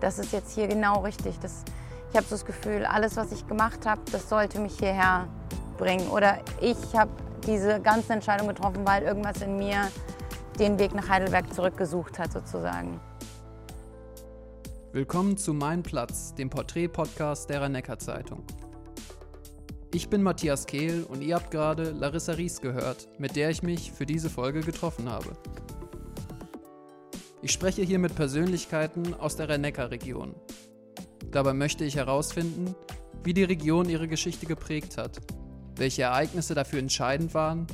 das ist jetzt hier genau richtig. Das, ich habe so das Gefühl, alles, was ich gemacht habe, das sollte mich hierher bringen. Oder ich habe diese ganze Entscheidung getroffen, weil irgendwas in mir den Weg nach Heidelberg zurückgesucht hat, sozusagen. Willkommen zu Mein Platz, dem Porträt-Podcast der rhein zeitung Ich bin Matthias Kehl und ihr habt gerade Larissa Ries gehört, mit der ich mich für diese Folge getroffen habe. Ich spreche hier mit Persönlichkeiten aus der Rhein-Neckar-Region. Dabei möchte ich herausfinden, wie die Region ihre Geschichte geprägt hat, welche Ereignisse dafür entscheidend waren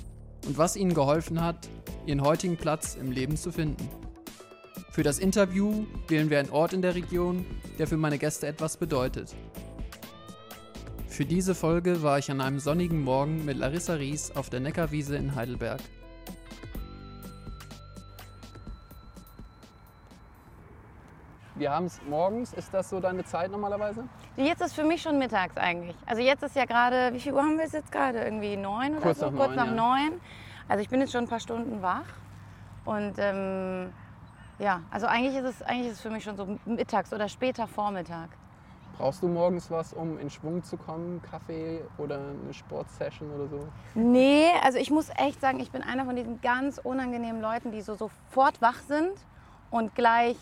und was ihnen geholfen hat, ihren heutigen Platz im Leben zu finden. Für das Interview wählen wir einen Ort in der Region, der für meine Gäste etwas bedeutet. Für diese Folge war ich an einem sonnigen Morgen mit Larissa Ries auf der Neckarwiese in Heidelberg. Wir haben es morgens. Ist das so deine Zeit normalerweise? Jetzt ist für mich schon mittags eigentlich. Also jetzt ist ja gerade, wie viel Uhr haben wir es jetzt gerade? Irgendwie neun oder Kurz so? Nach Kurz neun, nach ja. neun. Also ich bin jetzt schon ein paar Stunden wach. Und ähm, ja, also eigentlich ist, es, eigentlich ist es für mich schon so mittags oder später Vormittag. Brauchst du morgens was, um in Schwung zu kommen? Kaffee oder eine Sportsession oder so? Nee, also ich muss echt sagen, ich bin einer von diesen ganz unangenehmen Leuten, die so sofort wach sind und gleich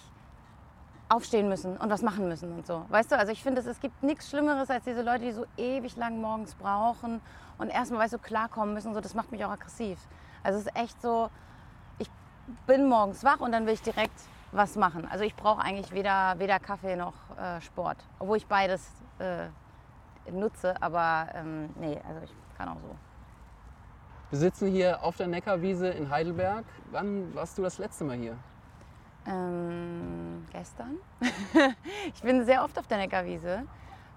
aufstehen müssen und was machen müssen und so. Weißt du, also ich finde, es gibt nichts Schlimmeres als diese Leute, die so ewig lang morgens brauchen und erstmal, weißt du, klarkommen müssen so. Das macht mich auch aggressiv. Also es ist echt so, ich bin morgens wach und dann will ich direkt was machen. Also ich brauche eigentlich weder, weder Kaffee noch äh, Sport, obwohl ich beides äh, nutze, aber ähm, nee, also ich kann auch so. Wir sitzen hier auf der Neckarwiese in Heidelberg. Wann warst du das letzte Mal hier? Ähm, gestern. ich bin sehr oft auf der Neckarwiese.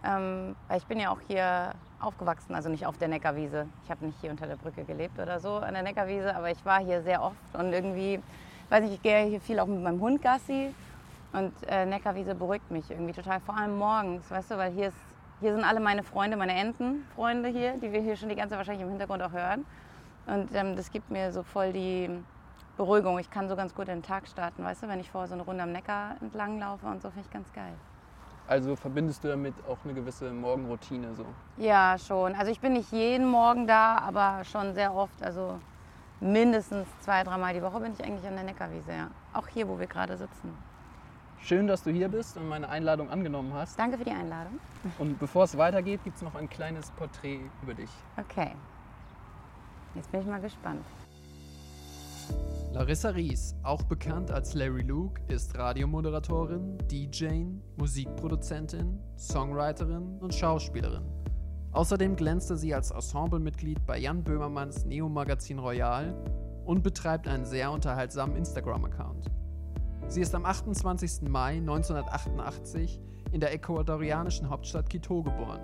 Ähm, weil ich bin ja auch hier aufgewachsen, also nicht auf der Neckarwiese. Ich habe nicht hier unter der Brücke gelebt oder so an der Neckarwiese, aber ich war hier sehr oft und irgendwie, weiß nicht, ich gehe hier viel auch mit meinem Hund Gassi und äh, Neckarwiese beruhigt mich irgendwie total, vor allem morgens, weißt du, weil hier, ist, hier sind alle meine Freunde, meine Entenfreunde hier, die wir hier schon die ganze wahrscheinlich im Hintergrund auch hören. Und ähm, das gibt mir so voll die Beruhigung. Ich kann so ganz gut in den Tag starten, weißt du, wenn ich vor so eine Runde am Neckar entlang laufe und so, finde ich ganz geil. Also verbindest du damit auch eine gewisse Morgenroutine so? Ja, schon. Also ich bin nicht jeden Morgen da, aber schon sehr oft. Also mindestens zwei, dreimal die Woche bin ich eigentlich an der Neckarwiese, ja. Auch hier, wo wir gerade sitzen. Schön, dass du hier bist und meine Einladung angenommen hast. Danke für die Einladung. Und bevor es weitergeht, gibt es noch ein kleines Porträt über dich. Okay. Jetzt bin ich mal gespannt. Larissa Ries, auch bekannt als Larry Luke, ist Radiomoderatorin, DJ, Musikproduzentin, Songwriterin und Schauspielerin. Außerdem glänzte sie als Ensemblemitglied bei Jan Böhmermanns Neo-Magazin Royal und betreibt einen sehr unterhaltsamen Instagram-Account. Sie ist am 28. Mai 1988 in der ecuadorianischen Hauptstadt Quito geboren.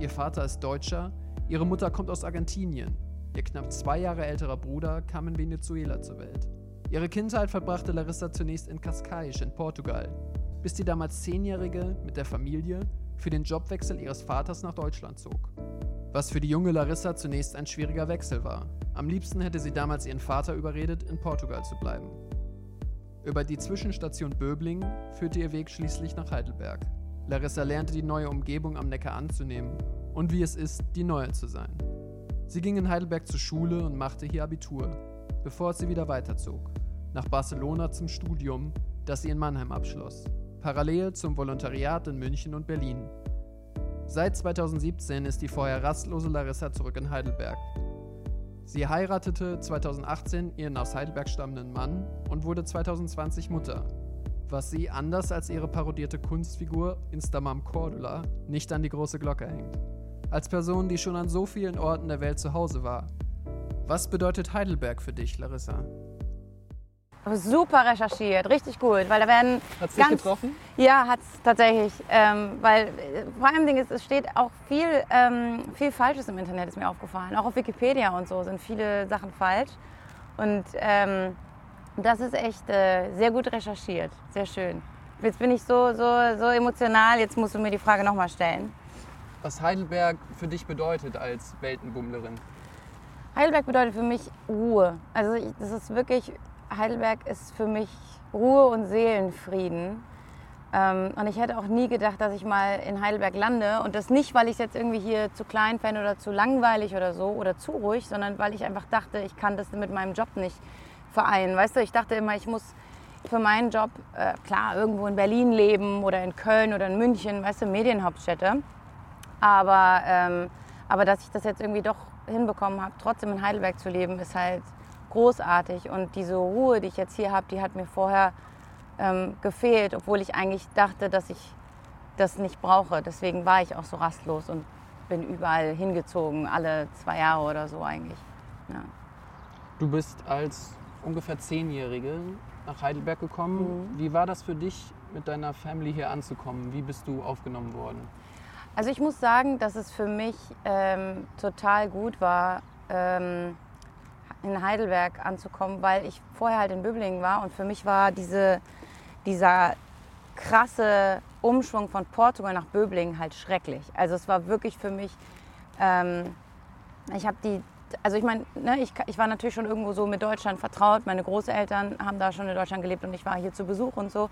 Ihr Vater ist Deutscher, ihre Mutter kommt aus Argentinien Ihr knapp zwei Jahre älterer Bruder kam in Venezuela zur Welt. Ihre Kindheit verbrachte Larissa zunächst in Cascais in Portugal, bis die damals Zehnjährige mit der Familie für den Jobwechsel ihres Vaters nach Deutschland zog. Was für die junge Larissa zunächst ein schwieriger Wechsel war. Am liebsten hätte sie damals ihren Vater überredet, in Portugal zu bleiben. Über die Zwischenstation Böbling führte ihr Weg schließlich nach Heidelberg. Larissa lernte die neue Umgebung am Neckar anzunehmen und wie es ist, die Neue zu sein. Sie ging in Heidelberg zur Schule und machte hier Abitur, bevor sie wieder weiterzog, nach Barcelona zum Studium, das sie in Mannheim abschloss, parallel zum Volontariat in München und Berlin. Seit 2017 ist die vorher rastlose Larissa zurück in Heidelberg. Sie heiratete 2018 ihren aus Heidelberg stammenden Mann und wurde 2020 Mutter, was sie, anders als ihre parodierte Kunstfigur Instamam Cordula, nicht an die große Glocke hängt als Person, die schon an so vielen Orten der Welt zu Hause war. Was bedeutet Heidelberg für dich, Larissa? Super recherchiert, richtig gut, weil da werden Hat es dich ganz, getroffen? Ja, hat es tatsächlich, ähm, weil äh, vor allem Ding ist, es steht auch viel, ähm, viel Falsches im Internet, ist mir aufgefallen. Auch auf Wikipedia und so sind viele Sachen falsch und ähm, das ist echt äh, sehr gut recherchiert, sehr schön. Jetzt bin ich so, so, so emotional, jetzt musst du mir die Frage nochmal stellen. Was Heidelberg für dich bedeutet als Weltenbummlerin? Heidelberg bedeutet für mich Ruhe. Also das ist wirklich, Heidelberg ist für mich Ruhe und Seelenfrieden. Ähm, und ich hätte auch nie gedacht, dass ich mal in Heidelberg lande. Und das nicht, weil ich es jetzt irgendwie hier zu klein fände oder zu langweilig oder so oder zu ruhig, sondern weil ich einfach dachte, ich kann das mit meinem Job nicht vereinen. Weißt du, ich dachte immer, ich muss für meinen Job, äh, klar, irgendwo in Berlin leben oder in Köln oder in München, weißt du, Medienhauptstädte. Aber, ähm, aber dass ich das jetzt irgendwie doch hinbekommen habe, trotzdem in Heidelberg zu leben, ist halt großartig. Und diese Ruhe, die ich jetzt hier habe, die hat mir vorher ähm, gefehlt, obwohl ich eigentlich dachte, dass ich das nicht brauche. Deswegen war ich auch so rastlos und bin überall hingezogen, alle zwei Jahre oder so eigentlich. Ja. Du bist als ungefähr Zehnjährige nach Heidelberg gekommen. Mhm. Wie war das für dich, mit deiner Family hier anzukommen? Wie bist du aufgenommen worden? Also ich muss sagen, dass es für mich ähm, total gut war, ähm, in Heidelberg anzukommen, weil ich vorher halt in Böblingen war und für mich war diese, dieser krasse Umschwung von Portugal nach Böblingen halt schrecklich. Also es war wirklich für mich, ähm, ich habe die, also ich meine, ne, ich, ich war natürlich schon irgendwo so mit Deutschland vertraut. Meine Großeltern haben da schon in Deutschland gelebt und ich war hier zu Besuch und so.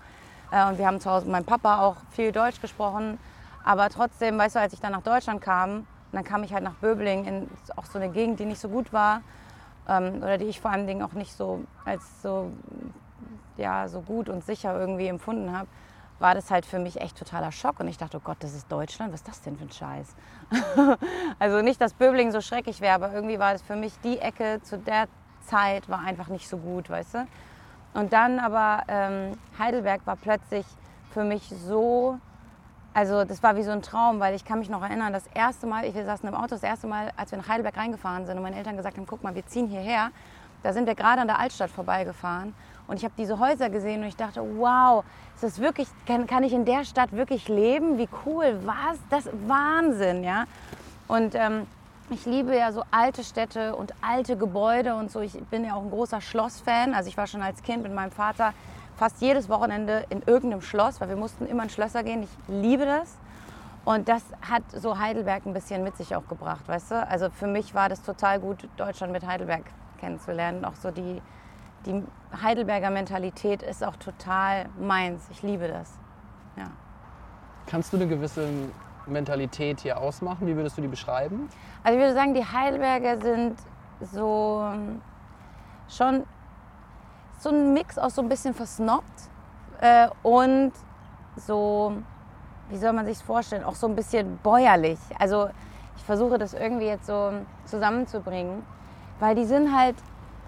Äh, und wir haben zu Hause meinem Papa auch viel Deutsch gesprochen. Aber trotzdem, weißt du, als ich dann nach Deutschland kam, dann kam ich halt nach Böblingen in auch so eine Gegend, die nicht so gut war ähm, oder die ich vor allen Dingen auch nicht so als so, ja, so gut und sicher irgendwie empfunden habe, war das halt für mich echt totaler Schock. Und ich dachte, oh Gott, das ist Deutschland, was ist das denn für ein Scheiß? also nicht, dass Böblingen so schrecklich wäre, aber irgendwie war das für mich die Ecke zu der Zeit war einfach nicht so gut, weißt du? Und dann aber ähm, Heidelberg war plötzlich für mich so also das war wie so ein Traum, weil ich kann mich noch erinnern, das erste Mal, wir saßen im Auto, das erste Mal, als wir nach Heidelberg reingefahren sind und meine Eltern gesagt haben, guck mal, wir ziehen hierher, da sind wir gerade an der Altstadt vorbeigefahren und ich habe diese Häuser gesehen und ich dachte, wow, ist das wirklich, kann, kann ich in der Stadt wirklich leben? Wie cool, was? Das Wahnsinn, ja. Und ähm, ich liebe ja so alte Städte und alte Gebäude und so. Ich bin ja auch ein großer Schlossfan. Also ich war schon als Kind mit meinem Vater fast jedes Wochenende in irgendeinem Schloss, weil wir mussten immer in Schlösser gehen. Ich liebe das. Und das hat so Heidelberg ein bisschen mit sich auch gebracht, weißt du? Also für mich war das total gut, Deutschland mit Heidelberg kennenzulernen. Auch so die, die Heidelberger Mentalität ist auch total meins. Ich liebe das. Ja. Kannst du eine gewisse Mentalität hier ausmachen? Wie würdest du die beschreiben? Also ich würde sagen, die Heidelberger sind so schon so ein Mix aus so ein bisschen versnobbt äh, und so, wie soll man sich vorstellen, auch so ein bisschen bäuerlich. Also ich versuche das irgendwie jetzt so zusammenzubringen, weil die sind halt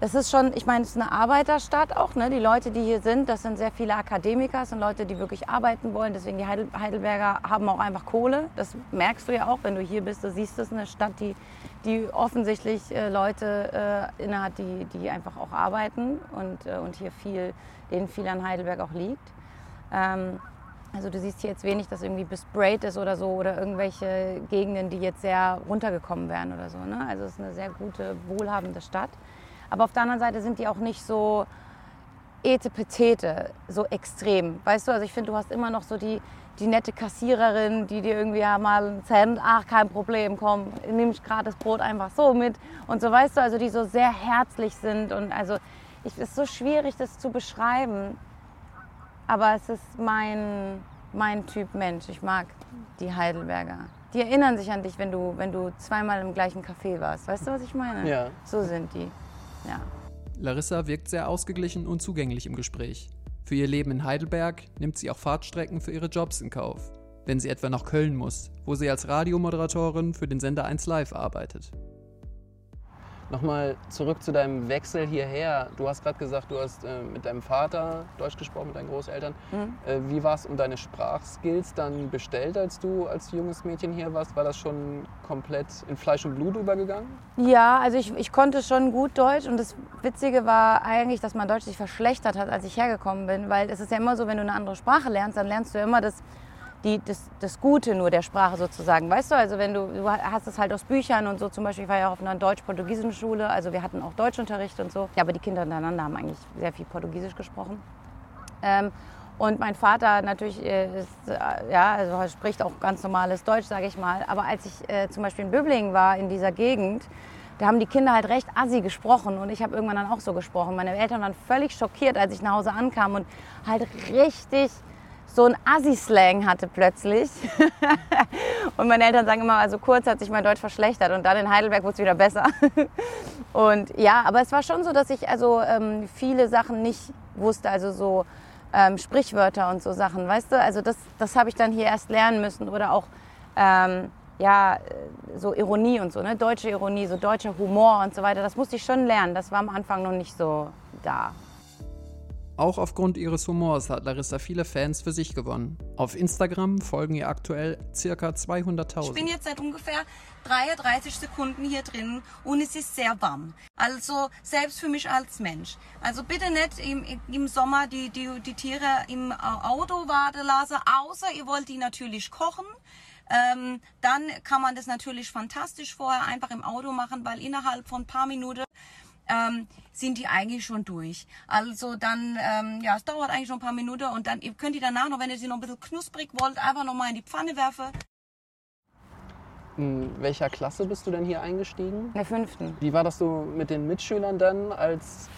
das ist schon, ich meine, es ist eine Arbeiterstadt auch. Ne? Die Leute, die hier sind, das sind sehr viele Akademiker, das sind Leute, die wirklich arbeiten wollen. Deswegen die Heidelberger haben auch einfach Kohle. Das merkst du ja auch, wenn du hier bist. Du siehst es, eine Stadt, die, die offensichtlich äh, Leute äh, innehat, die, die einfach auch arbeiten und, äh, und hier viel, denen viel an Heidelberg auch liegt. Ähm, also du siehst hier jetzt wenig, dass irgendwie besprayt ist oder so oder irgendwelche Gegenden, die jetzt sehr runtergekommen wären oder so. Ne? Also es ist eine sehr gute, wohlhabende Stadt. Aber auf der anderen Seite sind die auch nicht so etepetete, so extrem. Weißt du, also ich finde, du hast immer noch so die, die nette Kassiererin, die dir irgendwie ja mal ein Cent, ach kein Problem, komm, nimm ich gerade das Brot einfach so mit und so, weißt du, also die so sehr herzlich sind und also es ist so schwierig, das zu beschreiben, aber es ist mein, mein Typ Mensch. Ich mag die Heidelberger. Die erinnern sich an dich, wenn du, wenn du zweimal im gleichen Café warst. Weißt du, was ich meine? Ja. So sind die. Ja. Larissa wirkt sehr ausgeglichen und zugänglich im Gespräch. Für ihr Leben in Heidelberg nimmt sie auch Fahrtstrecken für ihre Jobs in Kauf, wenn sie etwa nach Köln muss, wo sie als Radiomoderatorin für den Sender 1 Live arbeitet. Nochmal zurück zu deinem Wechsel hierher. Du hast gerade gesagt, du hast äh, mit deinem Vater Deutsch gesprochen, mit deinen Großeltern. Mhm. Äh, wie war es um deine Sprachskills dann bestellt, als du als junges Mädchen hier warst? War das schon komplett in Fleisch und Blut übergegangen? Ja, also ich, ich konnte schon gut Deutsch und das Witzige war eigentlich, dass mein Deutsch sich verschlechtert hat, als ich hergekommen bin, weil es ist ja immer so, wenn du eine andere Sprache lernst, dann lernst du immer das die, das, das Gute nur der Sprache sozusagen. Weißt du, also wenn du, du hast es halt aus Büchern und so, zum Beispiel, ich war ja auf einer deutsch-portugiesischen Schule, also wir hatten auch Deutschunterricht und so. Ja, aber die Kinder untereinander haben eigentlich sehr viel Portugiesisch gesprochen. Ähm, und mein Vater natürlich äh, ist, äh, ja, also spricht auch ganz normales Deutsch, sage ich mal. Aber als ich äh, zum Beispiel in Böblingen war, in dieser Gegend, da haben die Kinder halt recht assi gesprochen und ich habe irgendwann dann auch so gesprochen. Meine Eltern waren völlig schockiert, als ich nach Hause ankam und halt richtig so ein Assi-Slang hatte plötzlich. und meine Eltern sagen immer, also kurz hat sich mein Deutsch verschlechtert und dann in Heidelberg wurde es wieder besser. und ja, aber es war schon so, dass ich also ähm, viele Sachen nicht wusste, also so ähm, Sprichwörter und so Sachen, weißt du? Also das, das habe ich dann hier erst lernen müssen oder auch ähm, ja, so Ironie und so, ne? deutsche Ironie, so deutscher Humor und so weiter. Das musste ich schon lernen. Das war am Anfang noch nicht so da. Auch aufgrund ihres Humors hat Larissa viele Fans für sich gewonnen. Auf Instagram folgen ihr aktuell ca. 200.000. Ich bin jetzt seit ungefähr 33 Sekunden hier drin und es ist sehr warm. Also selbst für mich als Mensch. Also bitte nicht im, im Sommer die, die, die Tiere im Auto warten lassen, außer ihr wollt die natürlich kochen. Ähm, dann kann man das natürlich fantastisch vorher einfach im Auto machen, weil innerhalb von ein paar Minuten ähm, sind die eigentlich schon durch. Also dann, ähm, ja, es dauert eigentlich schon ein paar Minuten und dann ihr könnt ihr danach noch, wenn ihr sie noch ein bisschen knusprig wollt, einfach noch mal in die Pfanne werfen. In welcher Klasse bist du denn hier eingestiegen? In der fünften. Wie war das so mit den Mitschülern dann, als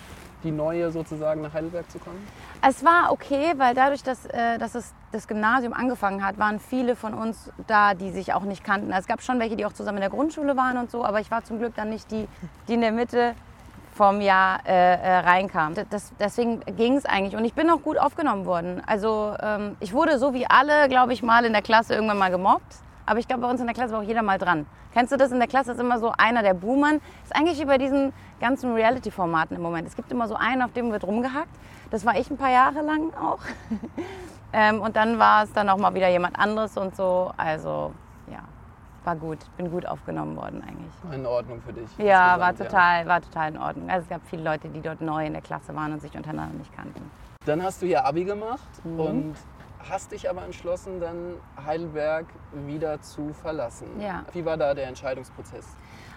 die neue sozusagen nach Heidelberg zu kommen? Es war okay, weil dadurch, dass, äh, dass es das Gymnasium angefangen hat, waren viele von uns da, die sich auch nicht kannten. Es gab schon welche, die auch zusammen in der Grundschule waren und so, aber ich war zum Glück dann nicht die, die in der Mitte vom Jahr äh, äh, reinkam. Das, deswegen ging es eigentlich und ich bin auch gut aufgenommen worden. Also ähm, ich wurde so wie alle, glaube ich, mal in der Klasse irgendwann mal gemobbt. Aber ich glaube, bei uns in der Klasse war auch jeder mal dran. Kennst du das? In der Klasse ist immer so einer der Boomern. Ist eigentlich wie bei diesen ganzen Reality-Formaten im Moment. Es gibt immer so einen, auf dem wird rumgehackt. Das war ich ein paar Jahre lang auch. ähm, und dann war es dann auch mal wieder jemand anderes und so. Also war gut, bin gut aufgenommen worden eigentlich. In Ordnung für dich? Ja, war total, ja. war total in Ordnung. Also es gab viele Leute, die dort neu in der Klasse waren und sich untereinander nicht kannten. Dann hast du hier Abi gemacht mhm. und hast dich aber entschlossen, dann Heidelberg wieder zu verlassen. Ja. Wie war da der Entscheidungsprozess?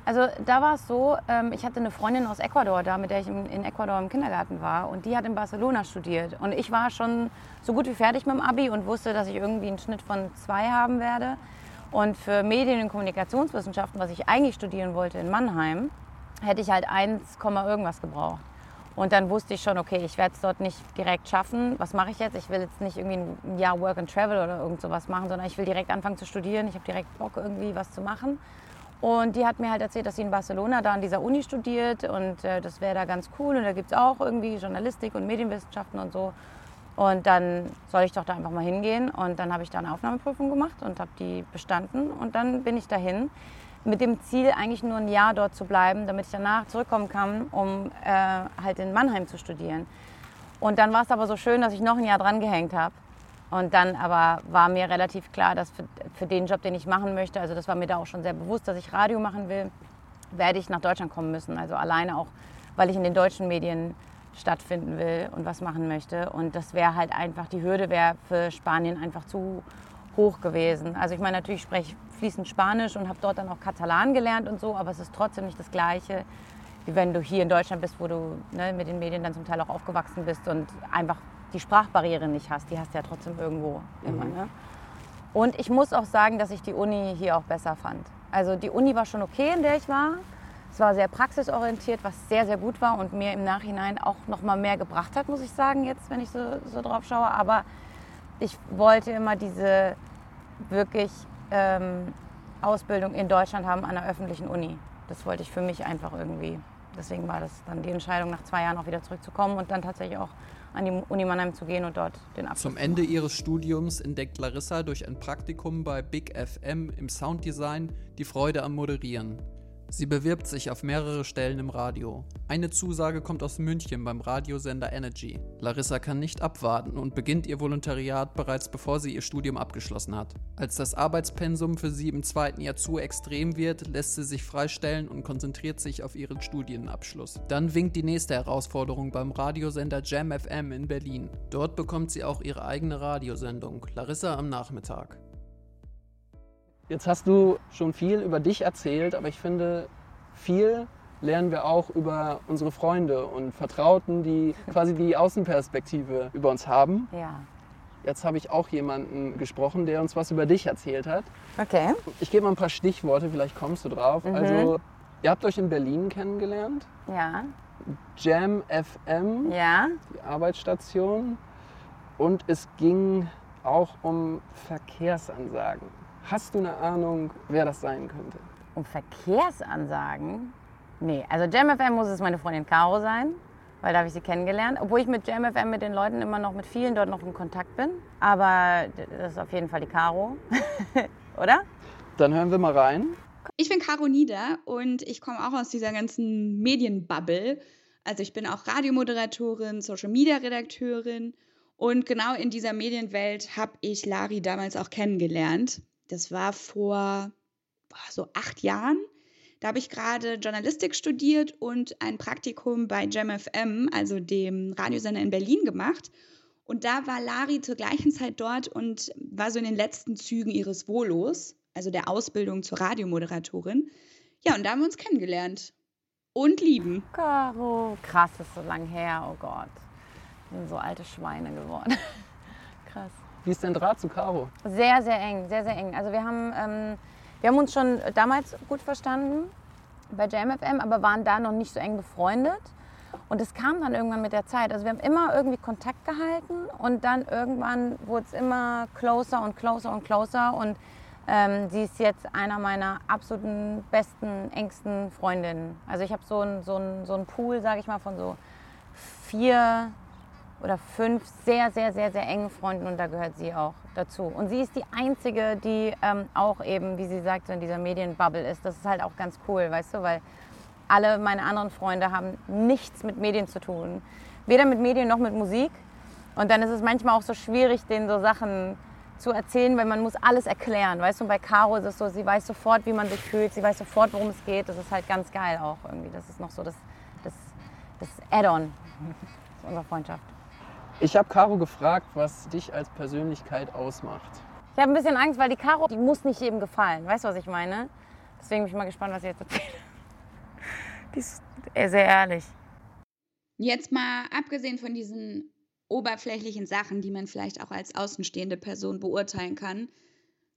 Also da war es so, ähm, ich hatte eine Freundin aus Ecuador da, mit der ich in Ecuador im Kindergarten war und die hat in Barcelona studiert. Und ich war schon so gut wie fertig mit dem Abi und wusste, dass ich irgendwie einen Schnitt von zwei haben werde. Und für Medien- und Kommunikationswissenschaften, was ich eigentlich studieren wollte in Mannheim, hätte ich halt 1, irgendwas gebraucht. Und dann wusste ich schon, okay, ich werde es dort nicht direkt schaffen. Was mache ich jetzt? Ich will jetzt nicht irgendwie ein Jahr Work and Travel oder irgend sowas machen, sondern ich will direkt anfangen zu studieren. Ich habe direkt Bock, irgendwie was zu machen. Und die hat mir halt erzählt, dass sie in Barcelona da an dieser Uni studiert und äh, das wäre da ganz cool. Und da gibt es auch irgendwie Journalistik und Medienwissenschaften und so. Und dann soll ich doch da einfach mal hingehen. Und dann habe ich da eine Aufnahmeprüfung gemacht und habe die bestanden. Und dann bin ich dahin mit dem Ziel, eigentlich nur ein Jahr dort zu bleiben, damit ich danach zurückkommen kann, um äh, halt in Mannheim zu studieren. Und dann war es aber so schön, dass ich noch ein Jahr dran gehängt habe. Und dann aber war mir relativ klar, dass für, für den Job, den ich machen möchte, also das war mir da auch schon sehr bewusst, dass ich Radio machen will, werde ich nach Deutschland kommen müssen. Also alleine auch, weil ich in den deutschen Medien stattfinden will und was machen möchte. Und das wäre halt einfach, die Hürde wäre für Spanien einfach zu hoch gewesen. Also ich meine, natürlich spreche ich fließend Spanisch und habe dort dann auch Katalan gelernt und so, aber es ist trotzdem nicht das Gleiche, wie wenn du hier in Deutschland bist, wo du ne, mit den Medien dann zum Teil auch aufgewachsen bist und einfach die Sprachbarriere nicht hast. Die hast du ja trotzdem irgendwo immer. Mhm. Ne? Und ich muss auch sagen, dass ich die Uni hier auch besser fand. Also die Uni war schon okay, in der ich war. Es war sehr praxisorientiert, was sehr, sehr gut war und mir im Nachhinein auch noch mal mehr gebracht hat, muss ich sagen, jetzt, wenn ich so, so drauf schaue. Aber ich wollte immer diese wirklich ähm, Ausbildung in Deutschland haben an einer öffentlichen Uni. Das wollte ich für mich einfach irgendwie. Deswegen war das dann die Entscheidung, nach zwei Jahren auch wieder zurückzukommen und dann tatsächlich auch an die Uni Mannheim zu gehen und dort den Abschluss Zum Ende ihres Studiums entdeckt Larissa durch ein Praktikum bei Big FM im Sounddesign die Freude am Moderieren. Sie bewirbt sich auf mehrere Stellen im Radio. Eine Zusage kommt aus München beim Radiosender Energy. Larissa kann nicht abwarten und beginnt ihr Volontariat bereits bevor sie ihr Studium abgeschlossen hat. Als das Arbeitspensum für sie im zweiten Jahr zu extrem wird, lässt sie sich freistellen und konzentriert sich auf ihren Studienabschluss. Dann winkt die nächste Herausforderung beim Radiosender Jam FM in Berlin. Dort bekommt sie auch ihre eigene Radiosendung, Larissa am Nachmittag. Jetzt hast du schon viel über dich erzählt, aber ich finde, viel lernen wir auch über unsere Freunde und Vertrauten, die quasi die Außenperspektive über uns haben. Ja. Jetzt habe ich auch jemanden gesprochen, der uns was über dich erzählt hat. Okay. Ich gebe mal ein paar Stichworte, vielleicht kommst du drauf. Mhm. Also, ihr habt euch in Berlin kennengelernt. Ja. Jam FM. Ja. Die Arbeitsstation. Und es ging auch um Verkehrsansagen. Hast du eine Ahnung, wer das sein könnte? Um Verkehrsansagen? Nee, also JamFM muss es meine Freundin Caro sein, weil da habe ich sie kennengelernt. Obwohl ich mit JamFM mit den Leuten immer noch, mit vielen dort noch in Kontakt bin. Aber das ist auf jeden Fall die Caro, oder? Dann hören wir mal rein. Ich bin Caro Nieder und ich komme auch aus dieser ganzen Medienbubble. Also ich bin auch Radiomoderatorin, Social-Media-Redakteurin und genau in dieser Medienwelt habe ich Lari damals auch kennengelernt. Das war vor so acht Jahren. Da habe ich gerade Journalistik studiert und ein Praktikum bei JamFM, also dem Radiosender in Berlin, gemacht. Und da war Lari zur gleichen Zeit dort und war so in den letzten Zügen ihres Volos, also der Ausbildung zur Radiomoderatorin. Ja, und da haben wir uns kennengelernt und lieben. Caro, krass, ist so lang her, oh Gott. Wir sind so alte Schweine geworden. krass. Wie ist dein Draht zu Caro? Sehr, sehr eng, sehr, sehr eng. Also wir haben, ähm, wir haben uns schon damals gut verstanden bei JMFM, aber waren da noch nicht so eng befreundet. Und es kam dann irgendwann mit der Zeit. Also wir haben immer irgendwie Kontakt gehalten und dann irgendwann wurde es immer closer und closer und closer. Und ähm, sie ist jetzt einer meiner absoluten besten, engsten Freundinnen. Also ich habe so einen so so ein Pool, sage ich mal, von so vier oder fünf sehr, sehr, sehr, sehr engen Freunden und da gehört sie auch dazu. Und sie ist die Einzige, die ähm, auch eben, wie sie sagt, so in dieser Medienbubble ist. Das ist halt auch ganz cool, weißt du, weil alle meine anderen Freunde haben nichts mit Medien zu tun. Weder mit Medien noch mit Musik. Und dann ist es manchmal auch so schwierig, denen so Sachen zu erzählen, weil man muss alles erklären. Weißt du, und bei Caro ist es so, sie weiß sofort, wie man sich fühlt, sie weiß sofort, worum es geht. Das ist halt ganz geil auch irgendwie. Das ist noch so das, das, das Add-on unserer Freundschaft. Ich habe Caro gefragt, was dich als Persönlichkeit ausmacht. Ich habe ein bisschen Angst, weil die Caro, die muss nicht jedem gefallen. Weißt du, was ich meine? Deswegen bin ich mal gespannt, was sie jetzt erzählt. Die ist sehr ehrlich. Jetzt mal abgesehen von diesen oberflächlichen Sachen, die man vielleicht auch als außenstehende Person beurteilen kann.